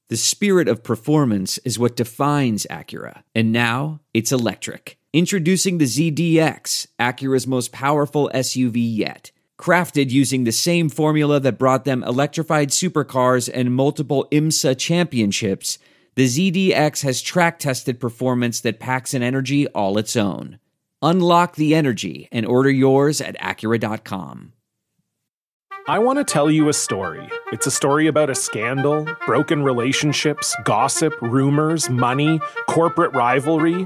The spirit of performance is what defines Acura, and now it's electric. Introducing the ZDX, Acura's most powerful SUV yet. Crafted using the same formula that brought them electrified supercars and multiple IMSA championships, the ZDX has track tested performance that packs an energy all its own. Unlock the energy and order yours at Acura.com. I want to tell you a story. It's a story about a scandal, broken relationships, gossip, rumors, money, corporate rivalry,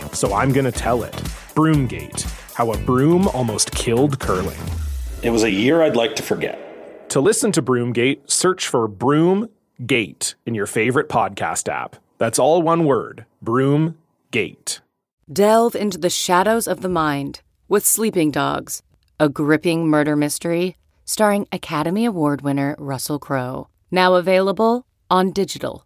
so I'm going to tell it. Broomgate How a Broom Almost Killed Curling. It was a year I'd like to forget. To listen to Broomgate, search for Broomgate in your favorite podcast app. That's all one word Broomgate. Delve into the shadows of the mind with Sleeping Dogs, a gripping murder mystery starring Academy Award winner Russell Crowe. Now available on digital.